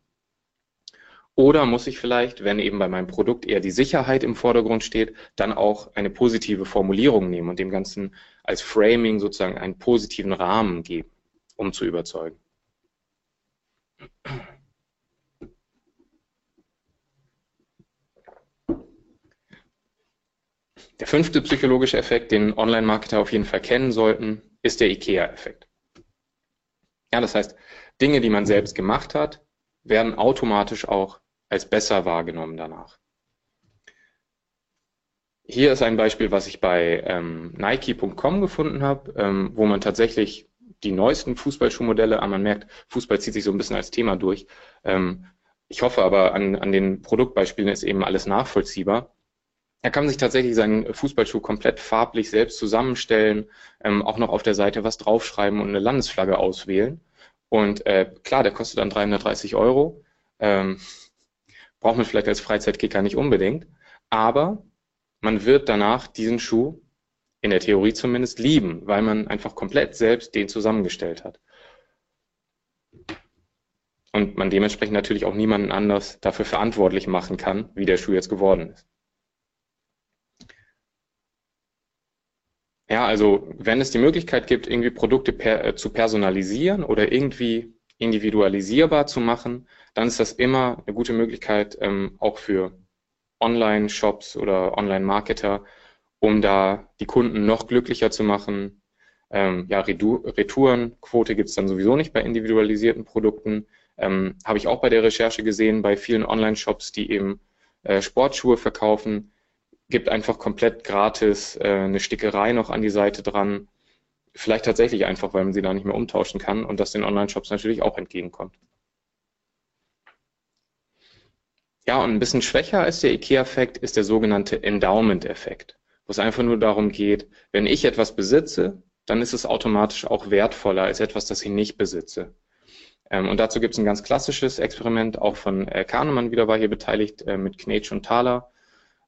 Oder muss ich vielleicht, wenn eben bei meinem Produkt eher die Sicherheit im Vordergrund steht, dann auch eine positive Formulierung nehmen und dem Ganzen als Framing sozusagen einen positiven Rahmen geben, um zu überzeugen. Der fünfte psychologische Effekt, den Online-Marketer auf jeden Fall kennen sollten, ist der IKEA-Effekt. Ja, das heißt, Dinge, die man selbst gemacht hat, werden automatisch auch als besser wahrgenommen danach. Hier ist ein Beispiel, was ich bei ähm, Nike.com gefunden habe, ähm, wo man tatsächlich die neuesten Fußballschuhmodelle, aber man merkt, Fußball zieht sich so ein bisschen als Thema durch. Ähm, ich hoffe aber, an, an den Produktbeispielen ist eben alles nachvollziehbar. Er kann sich tatsächlich seinen Fußballschuh komplett farblich selbst zusammenstellen, ähm, auch noch auf der Seite was draufschreiben und eine Landesflagge auswählen. Und äh, klar, der kostet dann 330 Euro. Ähm, braucht man vielleicht als Freizeitkicker nicht unbedingt, aber man wird danach diesen Schuh in der Theorie zumindest lieben, weil man einfach komplett selbst den zusammengestellt hat. Und man dementsprechend natürlich auch niemanden anders dafür verantwortlich machen kann, wie der Schuh jetzt geworden ist. Ja, also wenn es die Möglichkeit gibt, irgendwie Produkte per, äh, zu personalisieren oder irgendwie individualisierbar zu machen, dann ist das immer eine gute Möglichkeit, ähm, auch für Online-Shops oder Online-Marketer, um da die Kunden noch glücklicher zu machen. Ähm, ja, Retourenquote gibt es dann sowieso nicht bei individualisierten Produkten. Ähm, Habe ich auch bei der Recherche gesehen, bei vielen Online-Shops, die eben äh, Sportschuhe verkaufen, gibt einfach komplett gratis äh, eine Stickerei noch an die Seite dran. Vielleicht tatsächlich einfach, weil man sie da nicht mehr umtauschen kann und das den Online-Shops natürlich auch entgegenkommt. Ja, und ein bisschen schwächer als der IKEA-Effekt ist der sogenannte Endowment-Effekt, wo es einfach nur darum geht, wenn ich etwas besitze, dann ist es automatisch auch wertvoller als etwas, das ich nicht besitze. Ähm, und dazu gibt es ein ganz klassisches Experiment, auch von äh, Kahnemann wieder war hier beteiligt, äh, mit Knetsch und Thaler.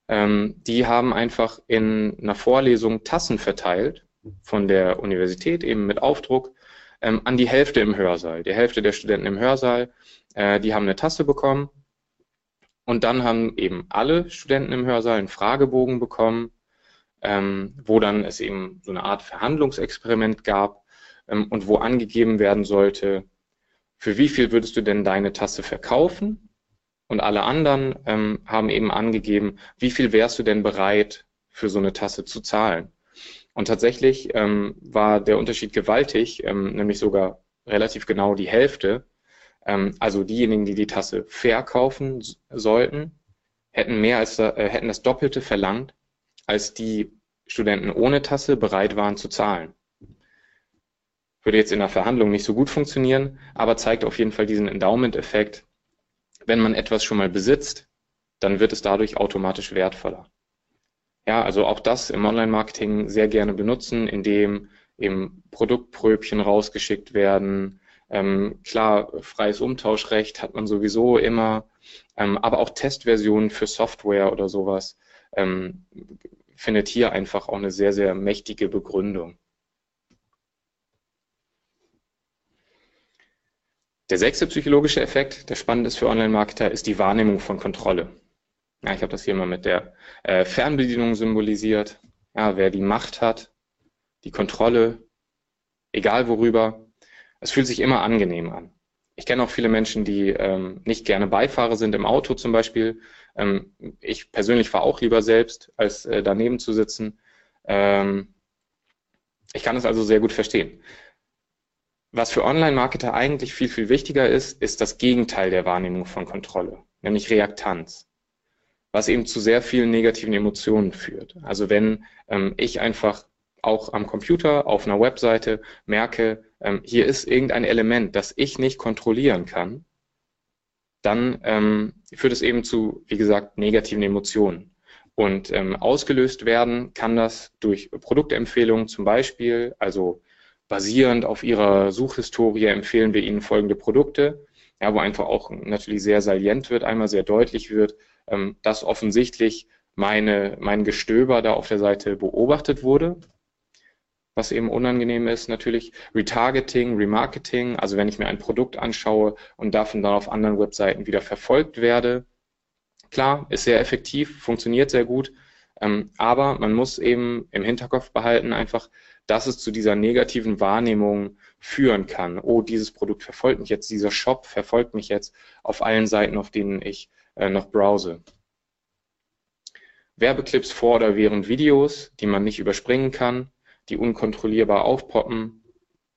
Ähm, die haben einfach in einer Vorlesung Tassen verteilt von der Universität, eben mit Aufdruck, ähm, an die Hälfte im Hörsaal. Die Hälfte der Studenten im Hörsaal, äh, die haben eine Tasse bekommen. Und dann haben eben alle Studenten im Hörsaal einen Fragebogen bekommen, ähm, wo dann es eben so eine Art Verhandlungsexperiment gab ähm, und wo angegeben werden sollte, für wie viel würdest du denn deine Tasse verkaufen? Und alle anderen ähm, haben eben angegeben, wie viel wärst du denn bereit für so eine Tasse zu zahlen? Und tatsächlich ähm, war der Unterschied gewaltig, ähm, nämlich sogar relativ genau die Hälfte. Ähm, also diejenigen, die die Tasse verkaufen sollten, hätten mehr als äh, hätten das Doppelte verlangt, als die Studenten ohne Tasse bereit waren zu zahlen. Würde jetzt in der Verhandlung nicht so gut funktionieren, aber zeigt auf jeden Fall diesen Endowment-Effekt. Wenn man etwas schon mal besitzt, dann wird es dadurch automatisch wertvoller. Ja, also auch das im Online-Marketing sehr gerne benutzen, indem eben Produktpröbchen rausgeschickt werden. Ähm, klar, freies Umtauschrecht hat man sowieso immer, ähm, aber auch Testversionen für Software oder sowas ähm, findet hier einfach auch eine sehr, sehr mächtige Begründung. Der sechste psychologische Effekt, der spannend ist für Online-Marketer, ist die Wahrnehmung von Kontrolle. Ja, ich habe das hier mal mit der äh, Fernbedienung symbolisiert. Ja, wer die Macht hat, die Kontrolle, egal worüber, es fühlt sich immer angenehm an. Ich kenne auch viele Menschen, die ähm, nicht gerne Beifahrer sind im Auto zum Beispiel. Ähm, ich persönlich fahre auch lieber selbst, als äh, daneben zu sitzen. Ähm, ich kann es also sehr gut verstehen. Was für Online-Marketer eigentlich viel, viel wichtiger ist, ist das Gegenteil der Wahrnehmung von Kontrolle, nämlich Reaktanz, was eben zu sehr vielen negativen Emotionen führt. Also wenn ähm, ich einfach auch am Computer auf einer Webseite merke, ähm, hier ist irgendein Element, das ich nicht kontrollieren kann, dann ähm, führt es eben zu, wie gesagt, negativen Emotionen. Und ähm, ausgelöst werden kann das durch Produktempfehlungen zum Beispiel, also basierend auf ihrer Suchhistorie empfehlen wir ihnen folgende Produkte, ja, wo einfach auch natürlich sehr salient wird, einmal sehr deutlich wird, ähm, dass offensichtlich meine, mein Gestöber da auf der Seite beobachtet wurde, was eben unangenehm ist natürlich. Retargeting, Remarketing, also wenn ich mir ein Produkt anschaue und davon dann auf anderen Webseiten wieder verfolgt werde. Klar, ist sehr effektiv, funktioniert sehr gut, ähm, aber man muss eben im Hinterkopf behalten einfach, dass es zu dieser negativen Wahrnehmung führen kann. Oh, dieses Produkt verfolgt mich jetzt, dieser Shop verfolgt mich jetzt auf allen Seiten, auf denen ich äh, noch browse. Werbeclips vor oder während Videos, die man nicht überspringen kann, die unkontrollierbar aufpoppen,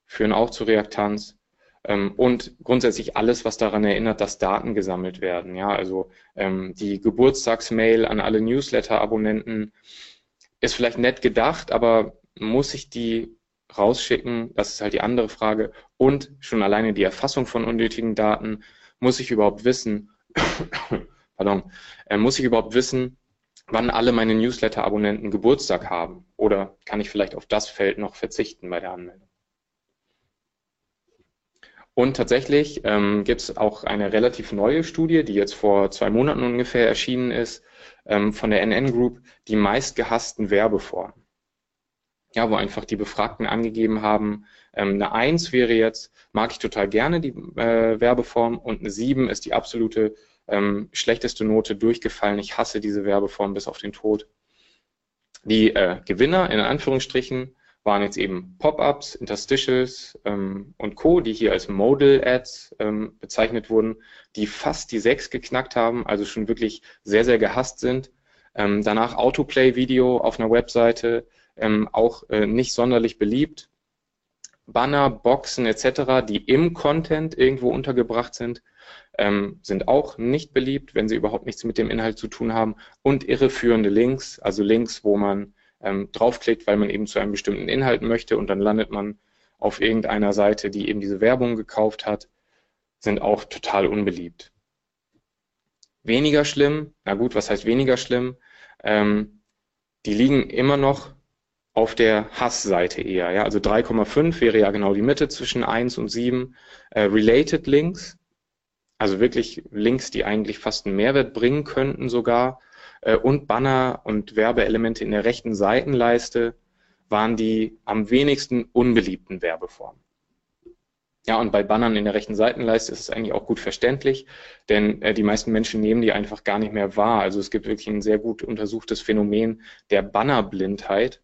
führen auch zu Reaktanz. Ähm, und grundsätzlich alles, was daran erinnert, dass Daten gesammelt werden. Ja, also ähm, die Geburtstagsmail an alle Newsletter-Abonnenten ist vielleicht nett gedacht, aber muss ich die rausschicken? Das ist halt die andere Frage. Und schon alleine die Erfassung von unnötigen Daten. Muss ich überhaupt wissen, pardon, äh, muss ich überhaupt wissen, wann alle meine Newsletter-Abonnenten Geburtstag haben? Oder kann ich vielleicht auf das Feld noch verzichten bei der Anmeldung? Und tatsächlich ähm, gibt es auch eine relativ neue Studie, die jetzt vor zwei Monaten ungefähr erschienen ist, ähm, von der NN Group, die meistgehassten Werbeformen. Ja, wo einfach die Befragten angegeben haben, ähm, eine 1 wäre jetzt, mag ich total gerne die äh, Werbeform und eine 7 ist die absolute ähm, schlechteste Note durchgefallen. Ich hasse diese Werbeform bis auf den Tod. Die äh, Gewinner in Anführungsstrichen waren jetzt eben Pop-ups, Interstitials ähm, und Co., die hier als Modal Ads ähm, bezeichnet wurden, die fast die 6 geknackt haben, also schon wirklich sehr, sehr gehasst sind. Ähm, danach Autoplay-Video auf einer Webseite, ähm, auch äh, nicht sonderlich beliebt. Banner, Boxen etc., die im Content irgendwo untergebracht sind, ähm, sind auch nicht beliebt, wenn sie überhaupt nichts mit dem Inhalt zu tun haben. Und irreführende Links, also Links, wo man ähm, draufklickt, weil man eben zu einem bestimmten Inhalt möchte und dann landet man auf irgendeiner Seite, die eben diese Werbung gekauft hat, sind auch total unbeliebt. Weniger schlimm, na gut, was heißt weniger schlimm? Ähm, die liegen immer noch auf der Hassseite eher. Ja? Also 3,5 wäre ja genau die Mitte zwischen 1 und 7. Äh, Related Links, also wirklich Links, die eigentlich fast einen Mehrwert bringen könnten sogar, äh, und Banner und Werbeelemente in der rechten Seitenleiste waren die am wenigsten unbeliebten Werbeformen. Ja, und bei Bannern in der rechten Seitenleiste ist es eigentlich auch gut verständlich, denn äh, die meisten Menschen nehmen die einfach gar nicht mehr wahr. Also es gibt wirklich ein sehr gut untersuchtes Phänomen der Bannerblindheit.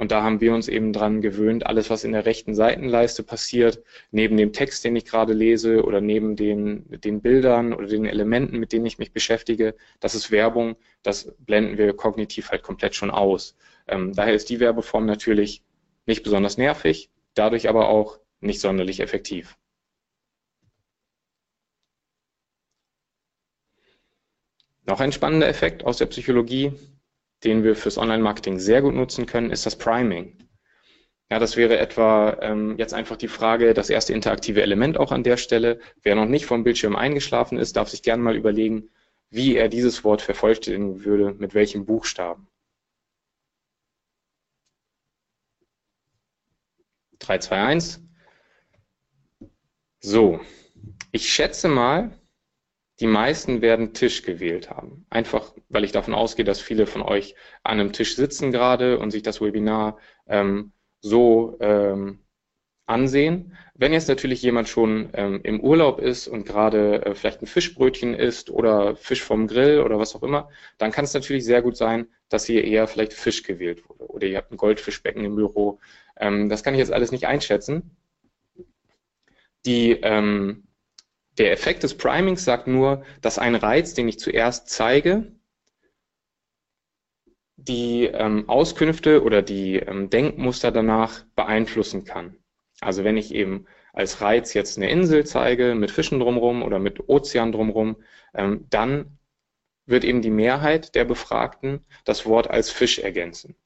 Und da haben wir uns eben dran gewöhnt, alles, was in der rechten Seitenleiste passiert, neben dem Text, den ich gerade lese oder neben den, den Bildern oder den Elementen, mit denen ich mich beschäftige, das ist Werbung, das blenden wir kognitiv halt komplett schon aus. Ähm, daher ist die Werbeform natürlich nicht besonders nervig, dadurch aber auch nicht sonderlich effektiv. Noch ein spannender Effekt aus der Psychologie den wir fürs Online-Marketing sehr gut nutzen können, ist das Priming. Ja, das wäre etwa ähm, jetzt einfach die Frage, das erste interaktive Element auch an der Stelle. Wer noch nicht vom Bildschirm eingeschlafen ist, darf sich gerne mal überlegen, wie er dieses Wort vervollständigen würde, mit welchem Buchstaben. 3, 2, 1. So, ich schätze mal, die meisten werden Tisch gewählt haben. Einfach, weil ich davon ausgehe, dass viele von euch an einem Tisch sitzen gerade und sich das Webinar ähm, so ähm, ansehen. Wenn jetzt natürlich jemand schon ähm, im Urlaub ist und gerade äh, vielleicht ein Fischbrötchen isst oder Fisch vom Grill oder was auch immer, dann kann es natürlich sehr gut sein, dass hier eher vielleicht Fisch gewählt wurde oder ihr habt ein Goldfischbecken im Büro. Ähm, das kann ich jetzt alles nicht einschätzen. Die ähm, der Effekt des Primings sagt nur, dass ein Reiz, den ich zuerst zeige, die ähm, Auskünfte oder die ähm, Denkmuster danach beeinflussen kann. Also wenn ich eben als Reiz jetzt eine Insel zeige mit Fischen drumherum oder mit Ozean drumherum, ähm, dann wird eben die Mehrheit der Befragten das Wort als Fisch ergänzen.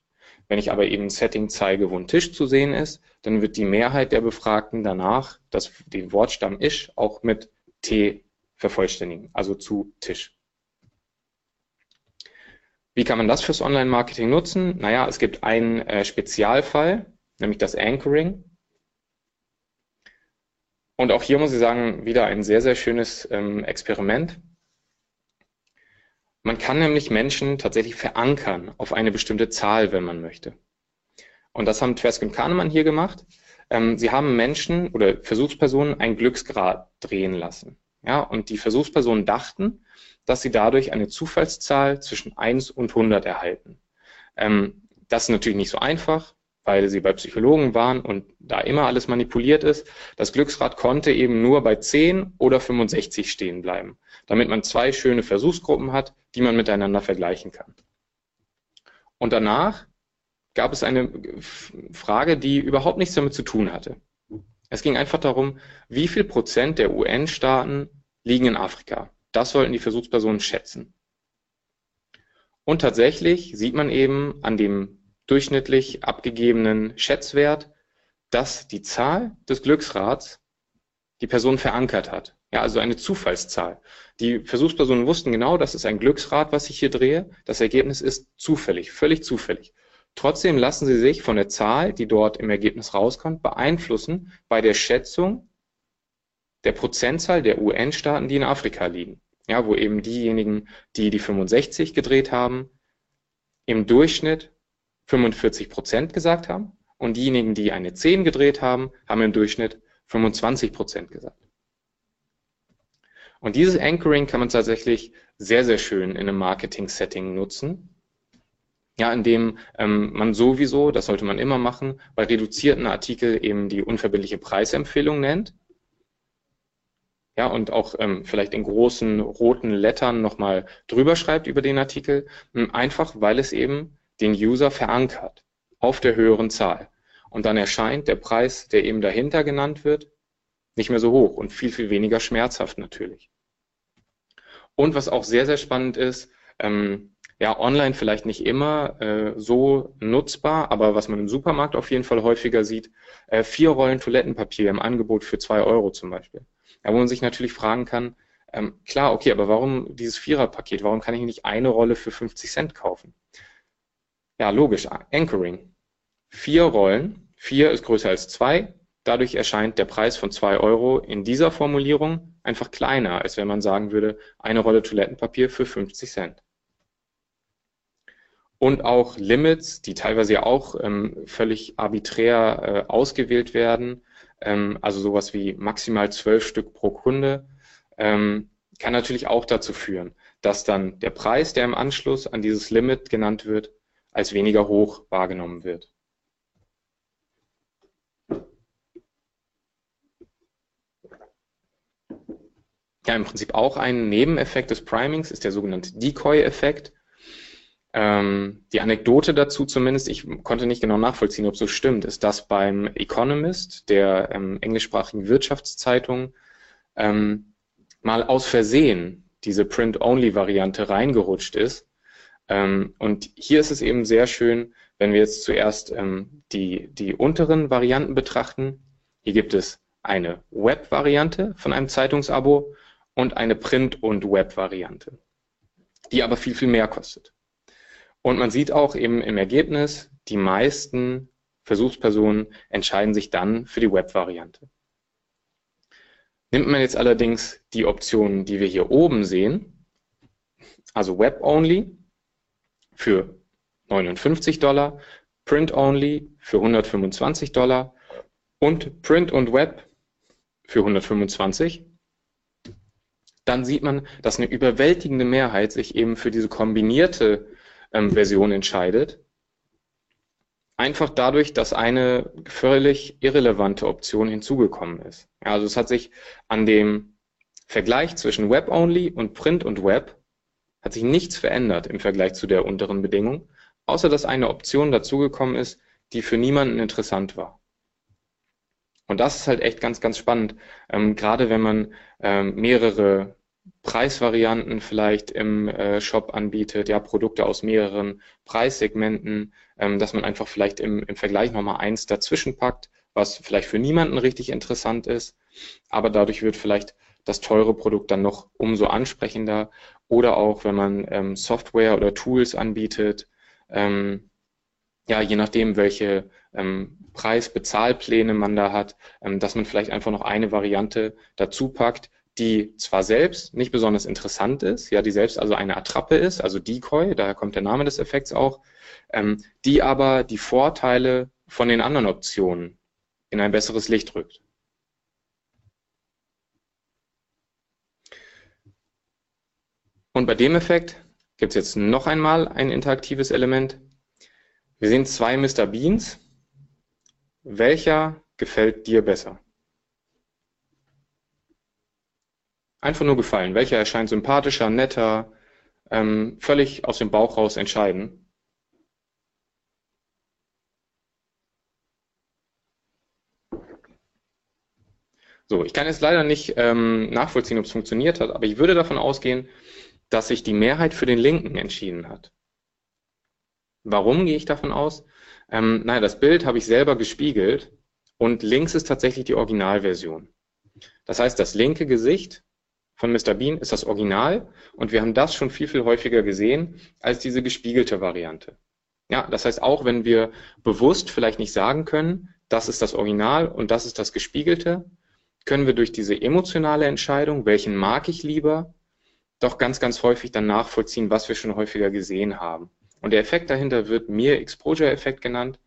Wenn ich aber eben ein Setting zeige, wo ein Tisch zu sehen ist, dann wird die Mehrheit der Befragten danach das, den Wortstamm isch auch mit T vervollständigen, also zu Tisch. Wie kann man das fürs Online-Marketing nutzen? Naja, es gibt einen äh, Spezialfall, nämlich das Anchoring. Und auch hier muss ich sagen, wieder ein sehr, sehr schönes ähm, Experiment. Man kann nämlich Menschen tatsächlich verankern auf eine bestimmte Zahl, wenn man möchte. Und das haben Tversky und Kahnemann hier gemacht. Ähm, sie haben Menschen oder Versuchspersonen ein Glücksgrad drehen lassen. Ja, und die Versuchspersonen dachten, dass sie dadurch eine Zufallszahl zwischen 1 und 100 erhalten. Ähm, das ist natürlich nicht so einfach, weil sie bei Psychologen waren und da immer alles manipuliert ist. Das Glücksrad konnte eben nur bei 10 oder 65 stehen bleiben, damit man zwei schöne Versuchsgruppen hat, die man miteinander vergleichen kann. Und danach gab es eine Frage, die überhaupt nichts damit zu tun hatte. Es ging einfach darum, wie viel Prozent der UN-Staaten liegen in Afrika. Das sollten die Versuchspersonen schätzen. Und tatsächlich sieht man eben an dem durchschnittlich abgegebenen Schätzwert, dass die Zahl des Glücksrads die Person verankert hat. Ja, also eine Zufallszahl. Die Versuchspersonen wussten genau, das ist ein Glücksrad, was ich hier drehe. Das Ergebnis ist zufällig, völlig zufällig. Trotzdem lassen Sie sich von der Zahl, die dort im Ergebnis rauskommt, beeinflussen bei der Schätzung der Prozentzahl der UN-Staaten, die in Afrika liegen. Ja, wo eben diejenigen, die die 65 gedreht haben, im Durchschnitt 45 Prozent gesagt haben und diejenigen, die eine 10 gedreht haben, haben im Durchschnitt 25 Prozent gesagt. Und dieses Anchoring kann man tatsächlich sehr, sehr schön in einem Marketing-Setting nutzen. Ja, indem ähm, man sowieso, das sollte man immer machen, bei reduzierten Artikeln eben die unverbindliche Preisempfehlung nennt. Ja, und auch ähm, vielleicht in großen roten Lettern nochmal drüber schreibt über den Artikel, hm, einfach weil es eben den User verankert auf der höheren Zahl. Und dann erscheint der Preis, der eben dahinter genannt wird, nicht mehr so hoch und viel, viel weniger schmerzhaft natürlich. Und was auch sehr, sehr spannend ist, ähm, ja, online vielleicht nicht immer äh, so nutzbar, aber was man im Supermarkt auf jeden Fall häufiger sieht, äh, vier Rollen Toilettenpapier im Angebot für zwei Euro zum Beispiel. Ja, wo man sich natürlich fragen kann, ähm, klar, okay, aber warum dieses Viererpaket? Warum kann ich nicht eine Rolle für 50 Cent kaufen? Ja, logisch, Anchoring. Vier Rollen, vier ist größer als zwei, dadurch erscheint der Preis von zwei Euro in dieser Formulierung einfach kleiner, als wenn man sagen würde, eine Rolle Toilettenpapier für 50 Cent. Und auch Limits, die teilweise ja auch ähm, völlig arbiträr äh, ausgewählt werden, ähm, also sowas wie maximal zwölf Stück pro Kunde, ähm, kann natürlich auch dazu führen, dass dann der Preis, der im Anschluss an dieses Limit genannt wird, als weniger hoch wahrgenommen wird. Ja, im Prinzip auch ein Nebeneffekt des Primings ist der sogenannte Decoy-Effekt. Ähm, die Anekdote dazu zumindest, ich konnte nicht genau nachvollziehen, ob so stimmt, ist, dass beim Economist, der ähm, englischsprachigen Wirtschaftszeitung, ähm, mal aus Versehen diese Print-Only-Variante reingerutscht ist. Ähm, und hier ist es eben sehr schön, wenn wir jetzt zuerst ähm, die, die unteren Varianten betrachten. Hier gibt es eine Web-Variante von einem Zeitungsabo und eine Print- und Web-Variante, die aber viel, viel mehr kostet. Und man sieht auch eben im Ergebnis, die meisten Versuchspersonen entscheiden sich dann für die Web-Variante. Nimmt man jetzt allerdings die Optionen, die wir hier oben sehen, also Web-Only für 59 Dollar, Print-Only für 125 Dollar und Print und Web für 125, dann sieht man, dass eine überwältigende Mehrheit sich eben für diese kombinierte ähm, Version entscheidet. Einfach dadurch, dass eine völlig irrelevante Option hinzugekommen ist. Also es hat sich an dem Vergleich zwischen Web-Only und Print und Web hat sich nichts verändert im Vergleich zu der unteren Bedingung, außer dass eine Option dazugekommen ist, die für niemanden interessant war. Und das ist halt echt ganz, ganz spannend, ähm, gerade wenn man ähm, mehrere Preisvarianten vielleicht im äh, Shop anbietet, ja, Produkte aus mehreren Preissegmenten, ähm, dass man einfach vielleicht im, im Vergleich nochmal eins dazwischen packt, was vielleicht für niemanden richtig interessant ist, aber dadurch wird vielleicht das teure Produkt dann noch umso ansprechender. Oder auch wenn man ähm, Software oder Tools anbietet, ähm, ja, je nachdem, welche ähm, Preis-Bezahlpläne man da hat, ähm, dass man vielleicht einfach noch eine Variante dazu packt, die zwar selbst nicht besonders interessant ist, ja, die selbst also eine Attrappe ist, also Decoy, daher kommt der Name des Effekts auch, ähm, die aber die Vorteile von den anderen Optionen in ein besseres Licht rückt. Und bei dem Effekt gibt es jetzt noch einmal ein interaktives Element. Wir sehen zwei Mr. Beans. Welcher gefällt dir besser? Einfach nur gefallen. Welcher erscheint sympathischer, netter, ähm, völlig aus dem Bauch raus entscheiden. So, ich kann jetzt leider nicht ähm, nachvollziehen, ob es funktioniert hat, aber ich würde davon ausgehen, dass sich die Mehrheit für den linken entschieden hat. Warum gehe ich davon aus? Ähm, naja, das Bild habe ich selber gespiegelt und links ist tatsächlich die Originalversion. Das heißt, das linke Gesicht von Mr. Bean ist das Original und wir haben das schon viel, viel häufiger gesehen als diese gespiegelte Variante. Ja, das heißt, auch wenn wir bewusst vielleicht nicht sagen können, das ist das Original und das ist das Gespiegelte, können wir durch diese emotionale Entscheidung, welchen mag ich lieber, doch ganz, ganz häufig dann nachvollziehen, was wir schon häufiger gesehen haben. Und der Effekt dahinter wird mir Exposure-Effekt genannt.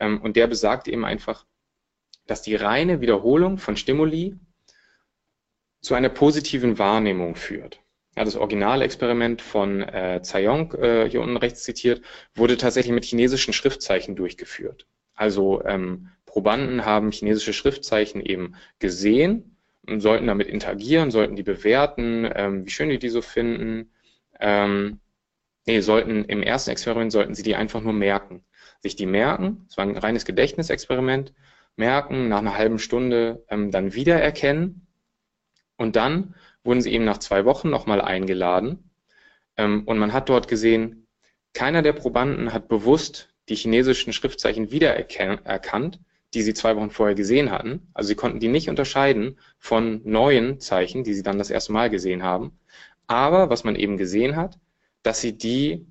Ähm, und der besagt eben einfach, dass die reine Wiederholung von Stimuli zu einer positiven Wahrnehmung führt. Ja, das Originalexperiment von äh, Zayong, äh, hier unten rechts zitiert, wurde tatsächlich mit chinesischen Schriftzeichen durchgeführt. Also ähm, Probanden haben chinesische Schriftzeichen eben gesehen, sollten damit interagieren, sollten die bewerten, ähm, wie schön die die so finden. Ähm, nee, sollten im ersten Experiment sollten sie die einfach nur merken. Sich die merken, es war ein reines Gedächtnisexperiment, merken, nach einer halben Stunde ähm, dann wiedererkennen und dann wurden sie eben nach zwei Wochen nochmal eingeladen ähm, und man hat dort gesehen, keiner der Probanden hat bewusst die chinesischen Schriftzeichen wiedererkannt, die sie zwei Wochen vorher gesehen hatten. Also sie konnten die nicht unterscheiden von neuen Zeichen, die sie dann das erste Mal gesehen haben. Aber was man eben gesehen hat, dass sie die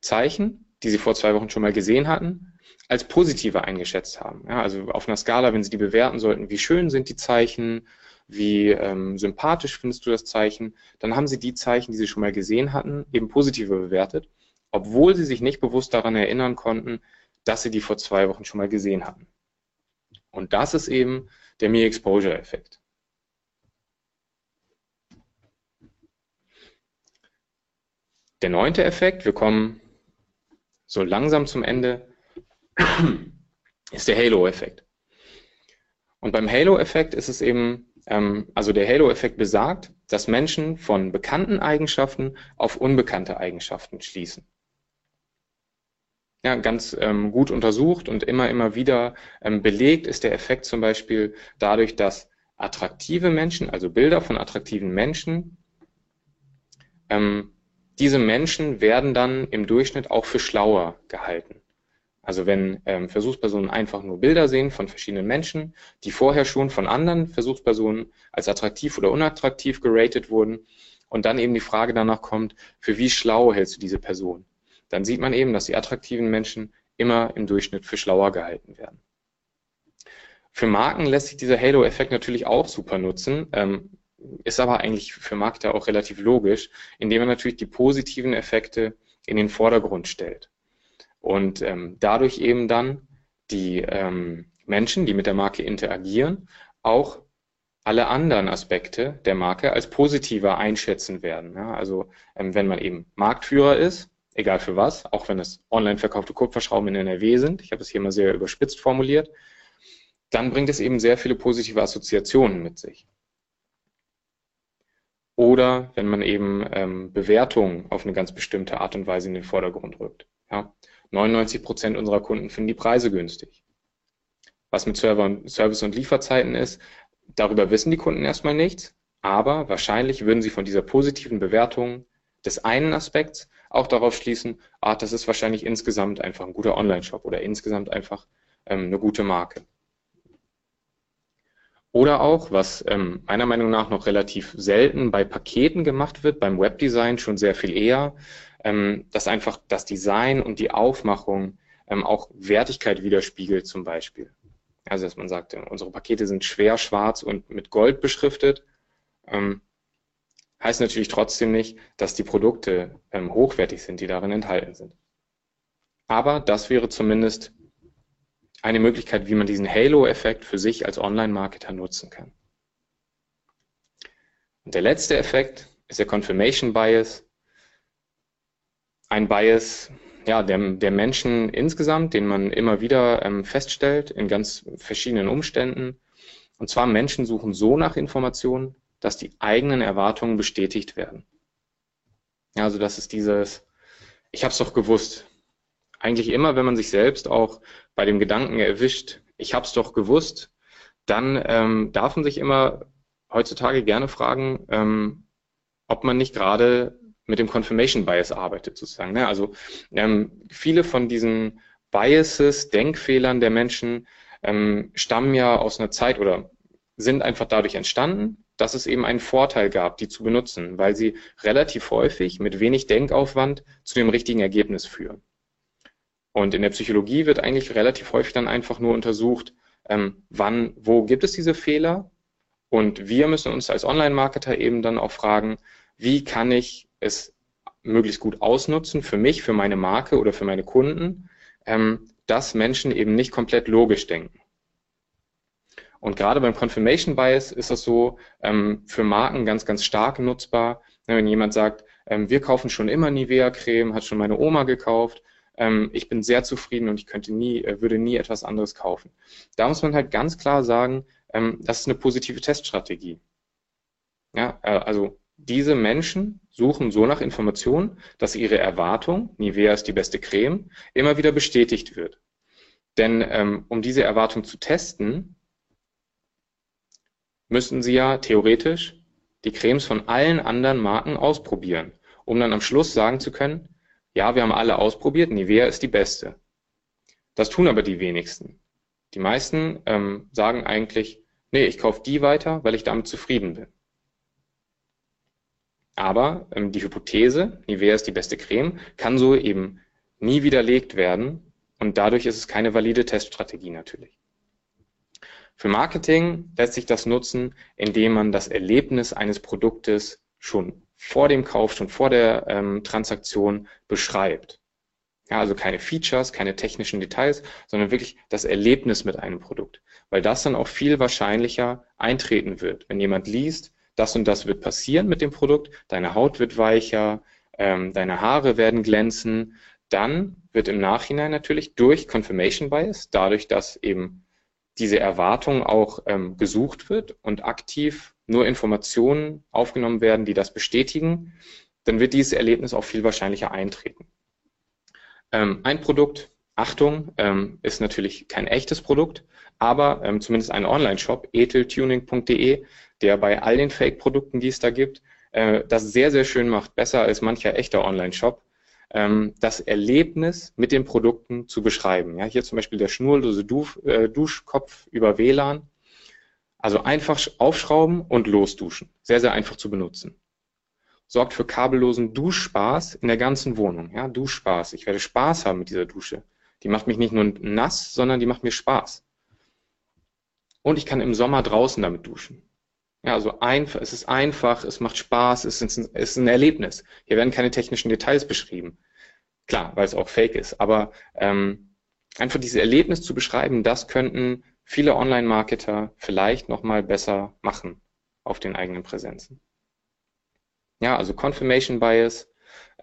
Zeichen, die sie vor zwei Wochen schon mal gesehen hatten, als positive eingeschätzt haben. Ja, also auf einer Skala, wenn sie die bewerten sollten, wie schön sind die Zeichen, wie ähm, sympathisch findest du das Zeichen, dann haben sie die Zeichen, die sie schon mal gesehen hatten, eben positiver bewertet, obwohl sie sich nicht bewusst daran erinnern konnten, dass sie die vor zwei Wochen schon mal gesehen hatten. Und das ist eben der Me-Exposure-Effekt. Der neunte Effekt, wir kommen so langsam zum Ende, ist der Halo-Effekt. Und beim Halo-Effekt ist es eben ähm, also der Halo-Effekt besagt, dass Menschen von bekannten Eigenschaften auf unbekannte Eigenschaften schließen. Ja, ganz ähm, gut untersucht und immer, immer wieder ähm, belegt ist der Effekt zum Beispiel dadurch, dass attraktive Menschen, also Bilder von attraktiven Menschen, ähm, diese Menschen werden dann im Durchschnitt auch für schlauer gehalten. Also wenn ähm, Versuchspersonen einfach nur Bilder sehen von verschiedenen Menschen, die vorher schon von anderen Versuchspersonen als attraktiv oder unattraktiv geratet wurden und dann eben die Frage danach kommt, für wie schlau hältst du diese Person? Dann sieht man eben, dass die attraktiven Menschen immer im Durchschnitt für schlauer gehalten werden. Für Marken lässt sich dieser Halo-Effekt natürlich auch super nutzen, ähm, ist aber eigentlich für Marketer auch relativ logisch, indem man natürlich die positiven Effekte in den Vordergrund stellt und ähm, dadurch eben dann die ähm, Menschen, die mit der Marke interagieren, auch alle anderen Aspekte der Marke als positiver einschätzen werden. Ja, also ähm, wenn man eben Marktführer ist, egal für was, auch wenn es online verkaufte Kupferschrauben in NRW sind, ich habe es hier mal sehr überspitzt formuliert, dann bringt es eben sehr viele positive Assoziationen mit sich. Oder wenn man eben ähm, Bewertungen auf eine ganz bestimmte Art und Weise in den Vordergrund rückt. Ja. 99 Prozent unserer Kunden finden die Preise günstig. Was mit Server und Service und Lieferzeiten ist, darüber wissen die Kunden erstmal nichts, aber wahrscheinlich würden sie von dieser positiven Bewertung des einen Aspekts auch darauf schließen, ah, das ist wahrscheinlich insgesamt einfach ein guter Online-Shop oder insgesamt einfach ähm, eine gute Marke. Oder auch, was ähm, meiner Meinung nach noch relativ selten bei Paketen gemacht wird, beim Webdesign schon sehr viel eher, ähm, dass einfach das Design und die Aufmachung ähm, auch Wertigkeit widerspiegelt zum Beispiel. Also dass man sagt, unsere Pakete sind schwer schwarz und mit Gold beschriftet. Ähm, heißt natürlich trotzdem nicht, dass die Produkte ähm, hochwertig sind, die darin enthalten sind. Aber das wäre zumindest eine Möglichkeit, wie man diesen Halo-Effekt für sich als Online-Marketer nutzen kann. Und der letzte Effekt ist der Confirmation Bias ein Bias ja, der, der Menschen insgesamt, den man immer wieder ähm, feststellt in ganz verschiedenen Umständen. Und zwar Menschen suchen so nach Informationen, dass die eigenen Erwartungen bestätigt werden. Ja, also das ist dieses, ich habe es doch gewusst. Eigentlich immer, wenn man sich selbst auch bei dem Gedanken erwischt, ich habe es doch gewusst, dann ähm, darf man sich immer heutzutage gerne fragen, ähm, ob man nicht gerade mit dem Confirmation Bias arbeitet sozusagen. Ne? Also ähm, viele von diesen Biases, Denkfehlern der Menschen ähm, stammen ja aus einer Zeit oder sind einfach dadurch entstanden, dass es eben einen Vorteil gab, die zu benutzen, weil sie relativ häufig mit wenig Denkaufwand zu dem richtigen Ergebnis führen. Und in der Psychologie wird eigentlich relativ häufig dann einfach nur untersucht, ähm, wann, wo gibt es diese Fehler Und wir müssen uns als Online-Marketer eben dann auch fragen, wie kann ich es möglichst gut ausnutzen für mich, für meine Marke oder für meine Kunden, ähm, dass Menschen eben nicht komplett logisch denken. Und gerade beim Confirmation Bias ist das so ähm, für Marken ganz, ganz stark nutzbar. Wenn jemand sagt, ähm, wir kaufen schon immer Nivea-Creme, hat schon meine Oma gekauft, ähm, ich bin sehr zufrieden und ich könnte nie, äh, würde nie etwas anderes kaufen. Da muss man halt ganz klar sagen, ähm, das ist eine positive Teststrategie. Ja, äh, also diese Menschen suchen so nach Informationen, dass ihre Erwartung, Nivea ist die beste Creme, immer wieder bestätigt wird. Denn ähm, um diese Erwartung zu testen, müssten sie ja theoretisch die Cremes von allen anderen Marken ausprobieren, um dann am Schluss sagen zu können, ja, wir haben alle ausprobiert, Nivea ist die beste. Das tun aber die wenigsten. Die meisten ähm, sagen eigentlich, nee, ich kaufe die weiter, weil ich damit zufrieden bin. Aber ähm, die Hypothese, Nivea ist die beste Creme, kann so eben nie widerlegt werden und dadurch ist es keine valide Teststrategie natürlich. Für Marketing lässt sich das nutzen, indem man das Erlebnis eines Produktes schon vor dem Kauf, schon vor der ähm, Transaktion beschreibt. Ja, also keine Features, keine technischen Details, sondern wirklich das Erlebnis mit einem Produkt. Weil das dann auch viel wahrscheinlicher eintreten wird. Wenn jemand liest, das und das wird passieren mit dem Produkt, deine Haut wird weicher, ähm, deine Haare werden glänzen, dann wird im Nachhinein natürlich durch Confirmation Bias, dadurch, dass eben diese Erwartung auch ähm, gesucht wird und aktiv nur Informationen aufgenommen werden, die das bestätigen, dann wird dieses Erlebnis auch viel wahrscheinlicher eintreten. Ähm, ein Produkt, Achtung, ähm, ist natürlich kein echtes Produkt, aber ähm, zumindest ein Online-Shop, eteltuning.de, der bei all den Fake-Produkten, die es da gibt, äh, das sehr, sehr schön macht, besser als mancher echter Online-Shop, ähm, das Erlebnis mit den Produkten zu beschreiben. Ja, hier zum Beispiel der schnurlose Dusch, äh, Duschkopf über WLAN. Also einfach aufschrauben und losduschen. Sehr, sehr einfach zu benutzen. Sorgt für kabellosen Duschspaß in der ganzen Wohnung. Ja, Duschspaß. Ich werde Spaß haben mit dieser Dusche. Die macht mich nicht nur nass, sondern die macht mir Spaß. Und ich kann im Sommer draußen damit duschen. Ja, also einfach, es ist einfach, es macht Spaß, es ist, ein, es ist ein Erlebnis. Hier werden keine technischen Details beschrieben. Klar, weil es auch fake ist, aber ähm, einfach dieses Erlebnis zu beschreiben, das könnten viele Online-Marketer vielleicht nochmal besser machen auf den eigenen Präsenzen. Ja, also Confirmation Bias,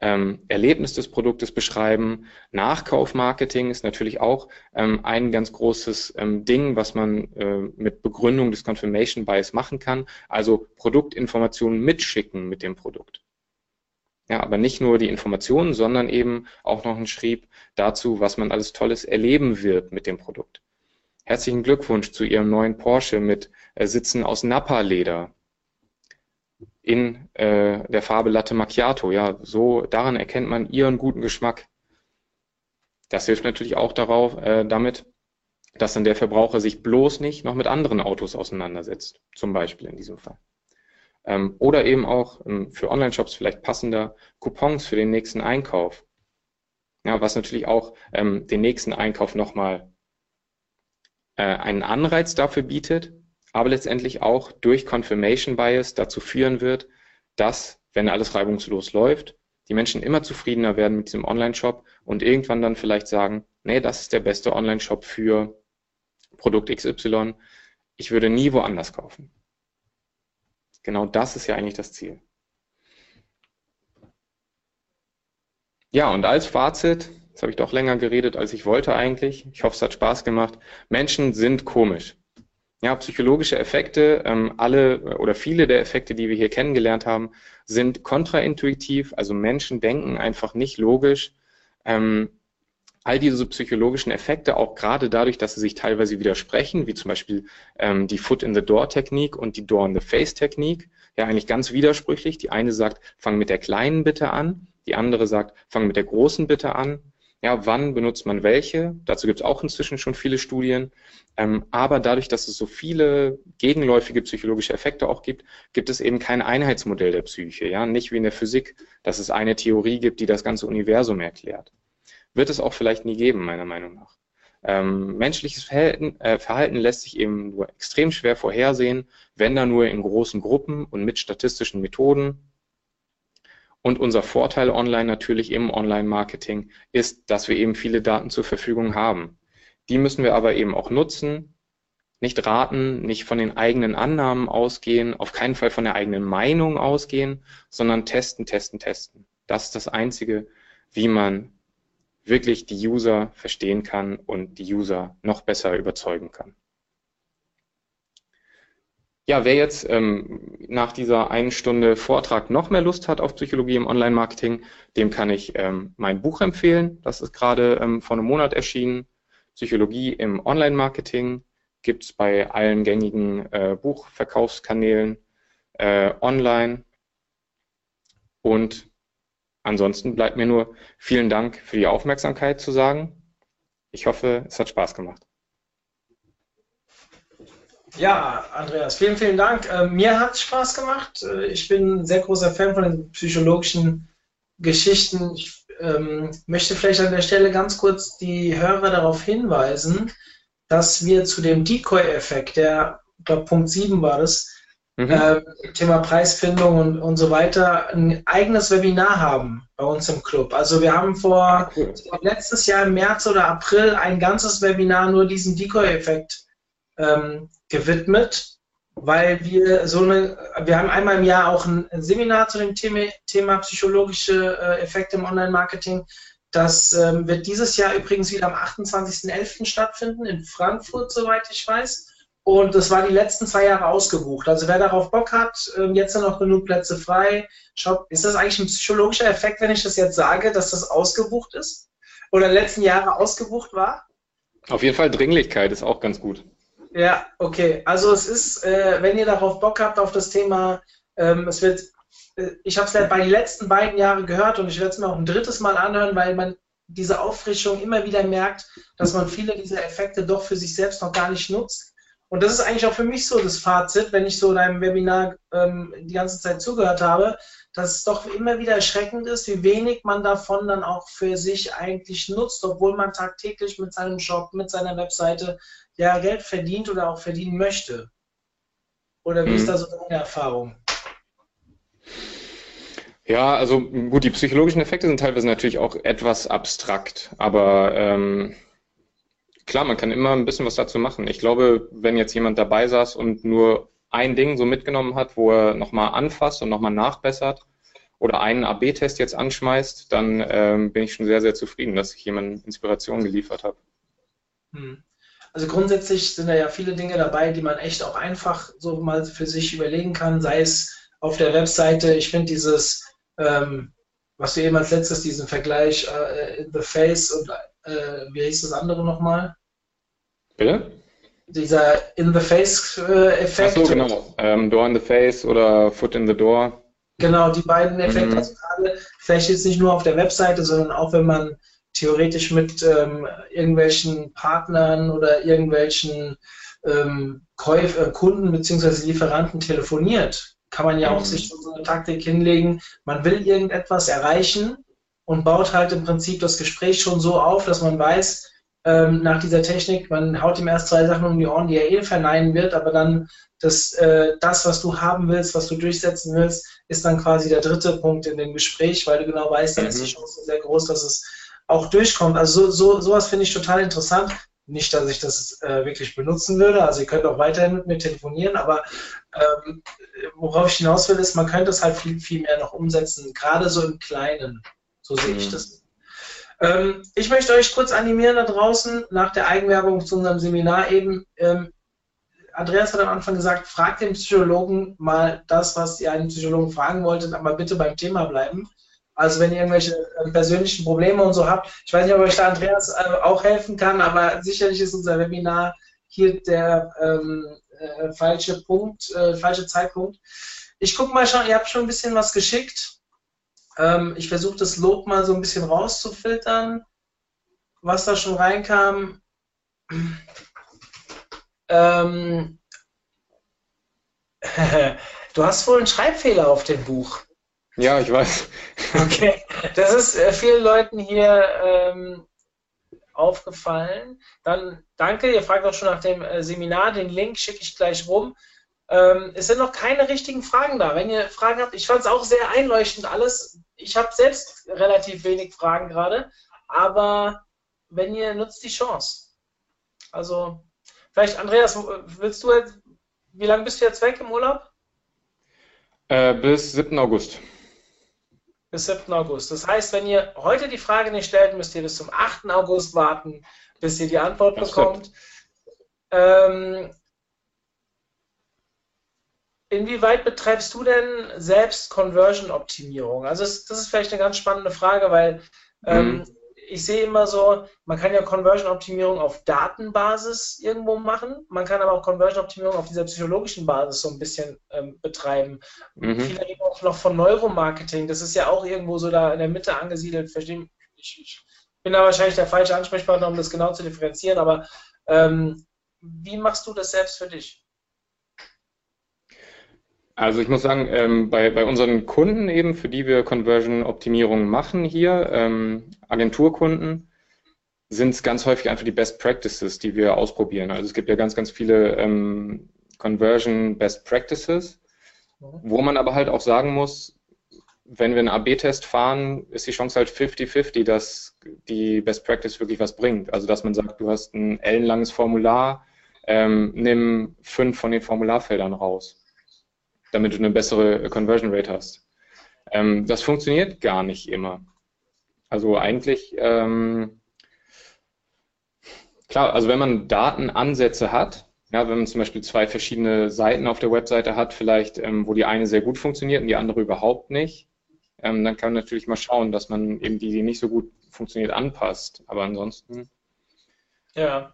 ähm, Erlebnis des Produktes beschreiben. Nachkaufmarketing ist natürlich auch ähm, ein ganz großes ähm, Ding, was man äh, mit Begründung des Confirmation Bias machen kann. Also Produktinformationen mitschicken mit dem Produkt. Ja, aber nicht nur die Informationen, sondern eben auch noch ein Schrieb dazu, was man alles Tolles erleben wird mit dem Produkt. Herzlichen Glückwunsch zu Ihrem neuen Porsche mit äh, Sitzen aus Nappa-Leder in äh, der Farbe Latte Macchiato. Ja, so daran erkennt man ihren guten Geschmack. Das hilft natürlich auch darauf, äh, damit, dass dann der Verbraucher sich bloß nicht noch mit anderen Autos auseinandersetzt, zum Beispiel in diesem Fall. Ähm, oder eben auch ähm, für Online-Shops vielleicht passender Coupons für den nächsten Einkauf. Ja, was natürlich auch ähm, den nächsten Einkauf nochmal äh, einen Anreiz dafür bietet, aber letztendlich auch durch Confirmation Bias dazu führen wird, dass, wenn alles reibungslos läuft, die Menschen immer zufriedener werden mit diesem Online-Shop und irgendwann dann vielleicht sagen, nee, das ist der beste Online-Shop für Produkt XY. Ich würde nie woanders kaufen. Genau das ist ja eigentlich das Ziel. Ja, und als Fazit, jetzt habe ich doch länger geredet, als ich wollte eigentlich. Ich hoffe, es hat Spaß gemacht. Menschen sind komisch. Ja, psychologische Effekte, ähm, alle oder viele der Effekte, die wir hier kennengelernt haben, sind kontraintuitiv. Also Menschen denken einfach nicht logisch. Ähm, all diese psychologischen Effekte, auch gerade dadurch, dass sie sich teilweise widersprechen, wie zum Beispiel ähm, die Foot-in-the-Door-Technik und die Door-in-the-Face-Technik, ja eigentlich ganz widersprüchlich. Die eine sagt, fang mit der kleinen Bitte an, die andere sagt, fang mit der großen Bitte an. Ja, wann benutzt man welche? Dazu gibt es auch inzwischen schon viele Studien. Ähm, aber dadurch, dass es so viele gegenläufige psychologische Effekte auch gibt, gibt es eben kein Einheitsmodell der Psyche. Ja, nicht wie in der Physik, dass es eine Theorie gibt, die das ganze Universum erklärt. Wird es auch vielleicht nie geben, meiner Meinung nach. Ähm, menschliches Verhalten, äh, Verhalten lässt sich eben nur extrem schwer vorhersehen, wenn da nur in großen Gruppen und mit statistischen Methoden. Und unser Vorteil online natürlich im Online-Marketing ist, dass wir eben viele Daten zur Verfügung haben. Die müssen wir aber eben auch nutzen, nicht raten, nicht von den eigenen Annahmen ausgehen, auf keinen Fall von der eigenen Meinung ausgehen, sondern testen, testen, testen. Das ist das Einzige, wie man wirklich die User verstehen kann und die User noch besser überzeugen kann. Ja, wer jetzt ähm, nach dieser einen Stunde Vortrag noch mehr Lust hat auf Psychologie im Online-Marketing, dem kann ich ähm, mein Buch empfehlen. Das ist gerade ähm, vor einem Monat erschienen. Psychologie im Online-Marketing gibt es bei allen gängigen äh, Buchverkaufskanälen äh, online. Und ansonsten bleibt mir nur vielen Dank für die Aufmerksamkeit zu sagen. Ich hoffe, es hat Spaß gemacht. Ja, Andreas, vielen, vielen Dank. Äh, mir hat es Spaß gemacht. Äh, ich bin ein sehr großer Fan von den psychologischen Geschichten. Ich ähm, möchte vielleicht an der Stelle ganz kurz die Hörer darauf hinweisen, dass wir zu dem Decoy-Effekt, der, ich glaube, Punkt 7 war das, mhm. äh, Thema Preisfindung und, und so weiter, ein eigenes Webinar haben bei uns im Club. Also wir haben vor cool. letztes Jahr im März oder April ein ganzes Webinar nur diesem Decoy-Effekt ähm, gewidmet, weil wir so eine, wir haben einmal im Jahr auch ein Seminar zu dem Thema, Thema psychologische äh, Effekte im Online-Marketing das ähm, wird dieses Jahr übrigens wieder am 28.11. stattfinden in Frankfurt, soweit ich weiß. Und das war die letzten zwei Jahre ausgebucht. Also wer darauf Bock hat, ähm, jetzt sind noch genug Plätze frei. Schaut, ist das eigentlich ein psychologischer Effekt, wenn ich das jetzt sage, dass das ausgebucht ist? Oder letzten Jahren ausgebucht war? Auf jeden Fall Dringlichkeit ist auch ganz gut. Ja, okay. Also es ist, äh, wenn ihr darauf Bock habt auf das Thema, ähm, es wird äh, ich habe es ja bei den letzten beiden Jahren gehört und ich werde es mir auch ein drittes Mal anhören, weil man diese Auffrischung immer wieder merkt, dass man viele dieser Effekte doch für sich selbst noch gar nicht nutzt. Und das ist eigentlich auch für mich so das Fazit, wenn ich so deinem Webinar ähm, die ganze Zeit zugehört habe, dass es doch immer wieder erschreckend ist, wie wenig man davon dann auch für sich eigentlich nutzt, obwohl man tagtäglich mit seinem Shop, mit seiner Webseite ja Geld verdient oder auch verdienen möchte. Oder wie ist da so deine Erfahrung? Ja, also gut, die psychologischen Effekte sind teilweise natürlich auch etwas abstrakt, aber ähm, klar, man kann immer ein bisschen was dazu machen. Ich glaube, wenn jetzt jemand dabei saß und nur ein Ding so mitgenommen hat, wo er nochmal anfasst und nochmal nachbessert oder einen AB-Test jetzt anschmeißt, dann ähm, bin ich schon sehr, sehr zufrieden, dass ich jemand Inspiration geliefert habe. Hm. Also grundsätzlich sind da ja viele Dinge dabei, die man echt auch einfach so mal für sich überlegen kann, sei es auf der Webseite. Ich finde dieses ähm, was du eben als letztes, diesen Vergleich äh, in the face und äh, wie hieß das andere nochmal? Bitte? Dieser in the face äh, so, genau. Ähm, door in the face oder foot in the door. Genau, die beiden Effekte, mhm. also gerade vielleicht jetzt nicht nur auf der Webseite, sondern auch wenn man theoretisch mit ähm, irgendwelchen Partnern oder irgendwelchen ähm, Käuf äh, Kunden bzw. Lieferanten telefoniert kann man ja auch mhm. sich so eine Taktik hinlegen. Man will irgendetwas erreichen und baut halt im Prinzip das Gespräch schon so auf, dass man weiß, ähm, nach dieser Technik, man haut ihm erst zwei Sachen um die Ohren, die er eh verneinen wird, aber dann das, äh, das, was du haben willst, was du durchsetzen willst, ist dann quasi der dritte Punkt in dem Gespräch, weil du genau weißt, dann mhm. ist die mhm. Chance sehr groß, dass es auch durchkommt. Also so, so, sowas finde ich total interessant. Nicht, dass ich das äh, wirklich benutzen würde. Also ihr könnt auch weiterhin mit mir telefonieren, aber ähm, worauf ich hinaus will, ist, man könnte es halt viel, viel mehr noch umsetzen, gerade so im Kleinen. So sehe mhm. ich das. Ähm, ich möchte euch kurz animieren da draußen, nach der Eigenwerbung zu unserem Seminar eben. Ähm, Andreas hat am Anfang gesagt, fragt den Psychologen mal das, was ihr einen Psychologen fragen wolltet, aber bitte beim Thema bleiben. Also wenn ihr irgendwelche äh, persönlichen Probleme und so habt, ich weiß nicht, ob euch da Andreas äh, auch helfen kann, aber sicherlich ist unser Webinar hier der ähm, äh, falsche Punkt, äh, falsche Zeitpunkt. Ich gucke mal schon, ihr habt schon ein bisschen was geschickt. Ähm, ich versuche das Lob mal so ein bisschen rauszufiltern, was da schon reinkam. Ähm, du hast wohl einen Schreibfehler auf dem Buch. Ja, ich weiß. Okay, das ist äh, vielen Leuten hier ähm, aufgefallen. Dann danke, ihr fragt auch schon nach dem äh, Seminar, den Link schicke ich gleich rum. Ähm, es sind noch keine richtigen Fragen da. Wenn ihr Fragen habt, ich fand es auch sehr einleuchtend alles. Ich habe selbst relativ wenig Fragen gerade, aber wenn ihr nutzt die Chance. Also, vielleicht, Andreas, willst du jetzt, wie lange bist du jetzt weg im Urlaub? Äh, bis 7. August. Bis 7. August. Das heißt, wenn ihr heute die Frage nicht stellt, müsst ihr bis zum 8. August warten, bis ihr die Antwort das bekommt. Ähm, Inwieweit betreibst du denn selbst Conversion-Optimierung? Also das, ist vielleicht eine ganz spannende Frage, weil ähm, mhm. Ich sehe immer so, man kann ja Conversion-Optimierung auf Datenbasis irgendwo machen, man kann aber auch Conversion-Optimierung auf dieser psychologischen Basis so ein bisschen ähm, betreiben. Mhm. Viele reden auch noch von Neuromarketing, das ist ja auch irgendwo so da in der Mitte angesiedelt. Verstehen? Ich, ich bin da wahrscheinlich der falsche Ansprechpartner, um das genau zu differenzieren, aber ähm, wie machst du das selbst für dich? Also ich muss sagen, ähm, bei, bei unseren Kunden eben, für die wir Conversion-Optimierung machen hier, ähm, Agenturkunden, sind es ganz häufig einfach die Best Practices, die wir ausprobieren. Also es gibt ja ganz, ganz viele ähm, Conversion Best Practices, wo man aber halt auch sagen muss, wenn wir einen AB-Test fahren, ist die Chance halt 50-50, dass die Best Practice wirklich was bringt. Also dass man sagt, du hast ein ellenlanges Formular, ähm, nimm fünf von den Formularfeldern raus damit du eine bessere Conversion Rate hast. Ähm, das funktioniert gar nicht immer. Also eigentlich, ähm, klar, also wenn man Datenansätze hat, ja, wenn man zum Beispiel zwei verschiedene Seiten auf der Webseite hat, vielleicht, ähm, wo die eine sehr gut funktioniert und die andere überhaupt nicht, ähm, dann kann man natürlich mal schauen, dass man eben die, die nicht so gut funktioniert, anpasst. Aber ansonsten. Ja,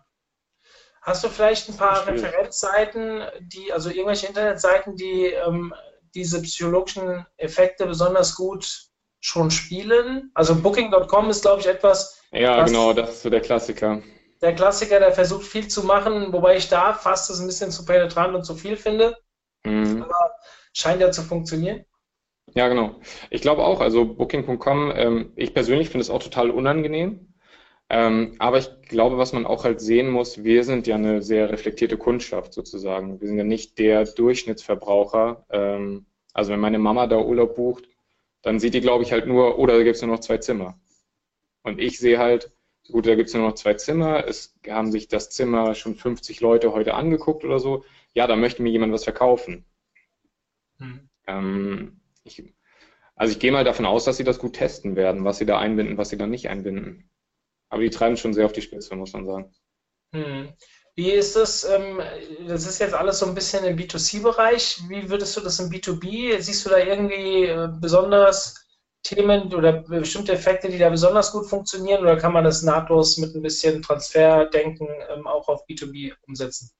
Hast du vielleicht ein paar Referenzseiten, die, also irgendwelche Internetseiten, die ähm, diese psychologischen Effekte besonders gut schon spielen? Also Booking.com ist, glaube ich, etwas. Ja, genau, das ist so der Klassiker. Der Klassiker, der versucht viel zu machen, wobei ich da fast das ein bisschen zu penetrant und zu viel finde. Mhm. Aber scheint ja zu funktionieren. Ja, genau. Ich glaube auch, also Booking.com, ähm, ich persönlich finde es auch total unangenehm. Ähm, aber ich glaube, was man auch halt sehen muss, wir sind ja eine sehr reflektierte Kundschaft sozusagen. Wir sind ja nicht der Durchschnittsverbraucher. Ähm, also wenn meine Mama da Urlaub bucht, dann sieht die, glaube ich, halt nur, oder da gibt es nur noch zwei Zimmer. Und ich sehe halt, gut, da gibt es nur noch zwei Zimmer, es haben sich das Zimmer schon 50 Leute heute angeguckt oder so. Ja, da möchte mir jemand was verkaufen. Hm. Ähm, ich, also ich gehe mal davon aus, dass sie das gut testen werden, was sie da einbinden, was sie da nicht einbinden. Aber die treiben schon sehr auf die Spitze, muss man sagen. Hm. Wie ist das? Ähm, das ist jetzt alles so ein bisschen im B2C-Bereich. Wie würdest du das im B2B? Siehst du da irgendwie äh, besonders Themen oder bestimmte Effekte, die da besonders gut funktionieren? Oder kann man das nahtlos mit ein bisschen Transferdenken ähm, auch auf B2B umsetzen?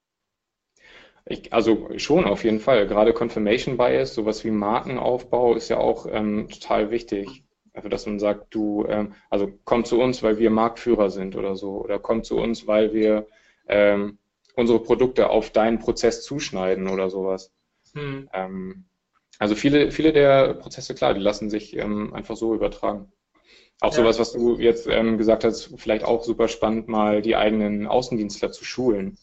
Ich, also schon auf jeden Fall. Gerade Confirmation Bias, sowas wie Markenaufbau ist ja auch ähm, total wichtig. Also dass man sagt, du, ähm, also komm zu uns, weil wir Marktführer sind oder so, oder komm zu uns, weil wir ähm, unsere Produkte auf deinen Prozess zuschneiden oder sowas. Hm. Ähm, also viele, viele der Prozesse, klar, die lassen sich ähm, einfach so übertragen. Auch ja. sowas, was du jetzt ähm, gesagt hast, vielleicht auch super spannend, mal die eigenen Außendienstler zu schulen,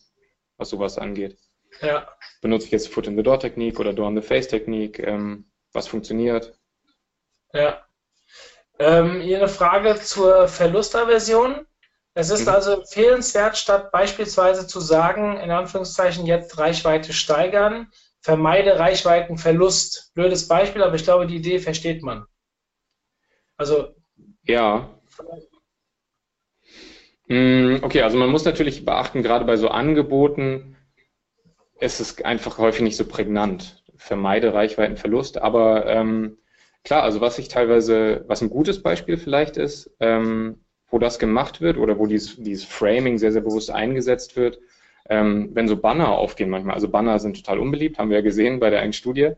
was sowas angeht. Ja. Benutze ich jetzt Foot-in-the-Door-Technik oder Door-on-the-Face-Technik? Ähm, was funktioniert? Ja. Ähm, hier eine Frage zur Verlustaversion. Es ist mhm. also empfehlenswert, statt beispielsweise zu sagen, in Anführungszeichen jetzt Reichweite steigern, vermeide Reichweitenverlust. Blödes Beispiel, aber ich glaube, die Idee versteht man. Also. Ja. Mm, okay, also man muss natürlich beachten, gerade bei so Angeboten ist es einfach häufig nicht so prägnant. Vermeide Reichweitenverlust, aber ähm, Klar, also was ich teilweise, was ein gutes Beispiel vielleicht ist, ähm, wo das gemacht wird oder wo dieses, dieses Framing sehr, sehr bewusst eingesetzt wird, ähm, wenn so Banner aufgehen manchmal. Also Banner sind total unbeliebt, haben wir ja gesehen bei der einen Studie.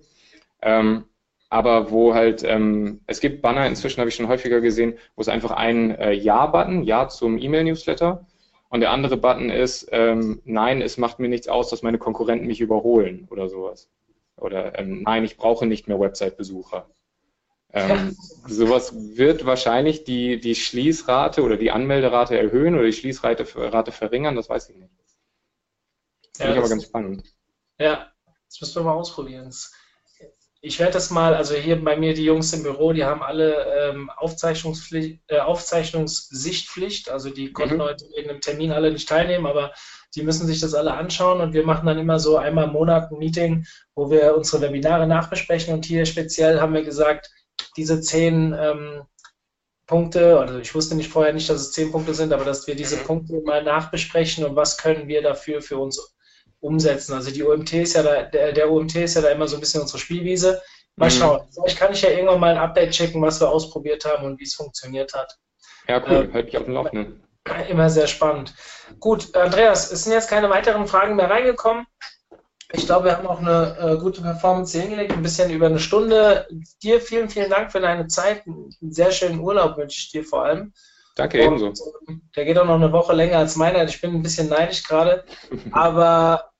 Ähm, aber wo halt, ähm, es gibt Banner, inzwischen habe ich schon häufiger gesehen, wo es einfach ein äh, Ja-Button, Ja zum E-Mail-Newsletter und der andere Button ist, ähm, nein, es macht mir nichts aus, dass meine Konkurrenten mich überholen oder sowas. Oder ähm, nein, ich brauche nicht mehr Website-Besucher. Ähm, sowas wird wahrscheinlich die, die Schließrate oder die Anmelderate erhöhen oder die Schließrate Rate verringern, das weiß ich nicht. Das finde ich aber ganz spannend. Ja, das müssen wir mal ausprobieren. Ich werde das mal, also hier bei mir die Jungs im Büro, die haben alle ähm, Aufzeichnungspflicht, äh, Aufzeichnungssichtpflicht, also die konnten mhm. heute in einem Termin alle nicht teilnehmen, aber die müssen sich das alle anschauen und wir machen dann immer so einmal im Monat ein Meeting, wo wir unsere Webinare nachbesprechen und hier speziell haben wir gesagt, diese zehn ähm, Punkte, also ich wusste nicht vorher nicht, dass es zehn Punkte sind, aber dass wir diese mhm. Punkte mal nachbesprechen und was können wir dafür für uns umsetzen. Also die OMT ist ja da, der, der OMT ist ja da immer so ein bisschen unsere Spielwiese. Mal mhm. schauen. Vielleicht kann ich ja irgendwann mal ein Update checken, was wir ausprobiert haben und wie es funktioniert hat. Ja, cool. Äh, halt mich auf dem Laufenden. Immer sehr spannend. Gut, Andreas, es sind jetzt keine weiteren Fragen mehr reingekommen. Ich glaube, wir haben auch eine äh, gute Performance hingelegt, ein bisschen über eine Stunde. Dir vielen, vielen Dank für deine Zeit. Einen sehr schönen Urlaub wünsche ich dir vor allem. Danke, Und, ebenso. Der geht auch noch eine Woche länger als meiner. Ich bin ein bisschen neidisch gerade. Aber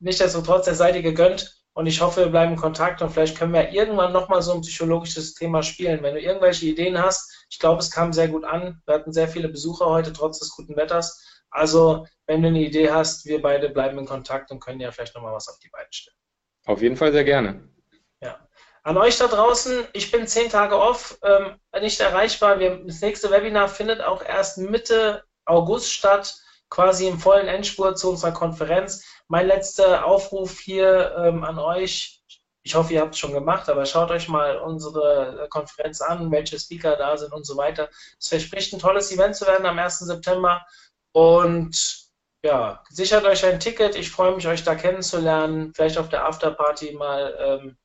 nichtsdestotrotz, der sei dir gegönnt. Und ich hoffe, wir bleiben in Kontakt und vielleicht können wir irgendwann nochmal so ein psychologisches Thema spielen. Wenn du irgendwelche Ideen hast, ich glaube, es kam sehr gut an. Wir hatten sehr viele Besucher heute, trotz des guten Wetters. Also, wenn du eine Idee hast, wir beide bleiben in Kontakt und können ja vielleicht nochmal was auf die Beine stellen. Auf jeden Fall sehr gerne. Ja. An euch da draußen, ich bin zehn Tage off, ähm, nicht erreichbar. Wir, das nächste Webinar findet auch erst Mitte August statt, quasi im vollen Endspurt zu unserer Konferenz. Mein letzter Aufruf hier ähm, an euch, ich hoffe, ihr habt es schon gemacht, aber schaut euch mal unsere Konferenz an, welche Speaker da sind und so weiter. Es verspricht ein tolles Event zu werden am 1. September. Und ja, sichert euch ein Ticket. Ich freue mich, euch da kennenzulernen. Vielleicht auf der Afterparty mal, ähm,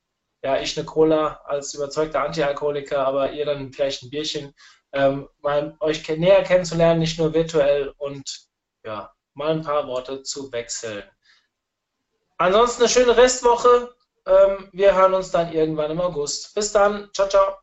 ja, ich eine Cola als überzeugter Antialkoholiker, aber ihr dann vielleicht ein Bierchen. Ähm, mal euch näher kennenzulernen, nicht nur virtuell und ja, mal ein paar Worte zu wechseln. Ansonsten eine schöne Restwoche. Ähm, wir hören uns dann irgendwann im August. Bis dann. Ciao, ciao.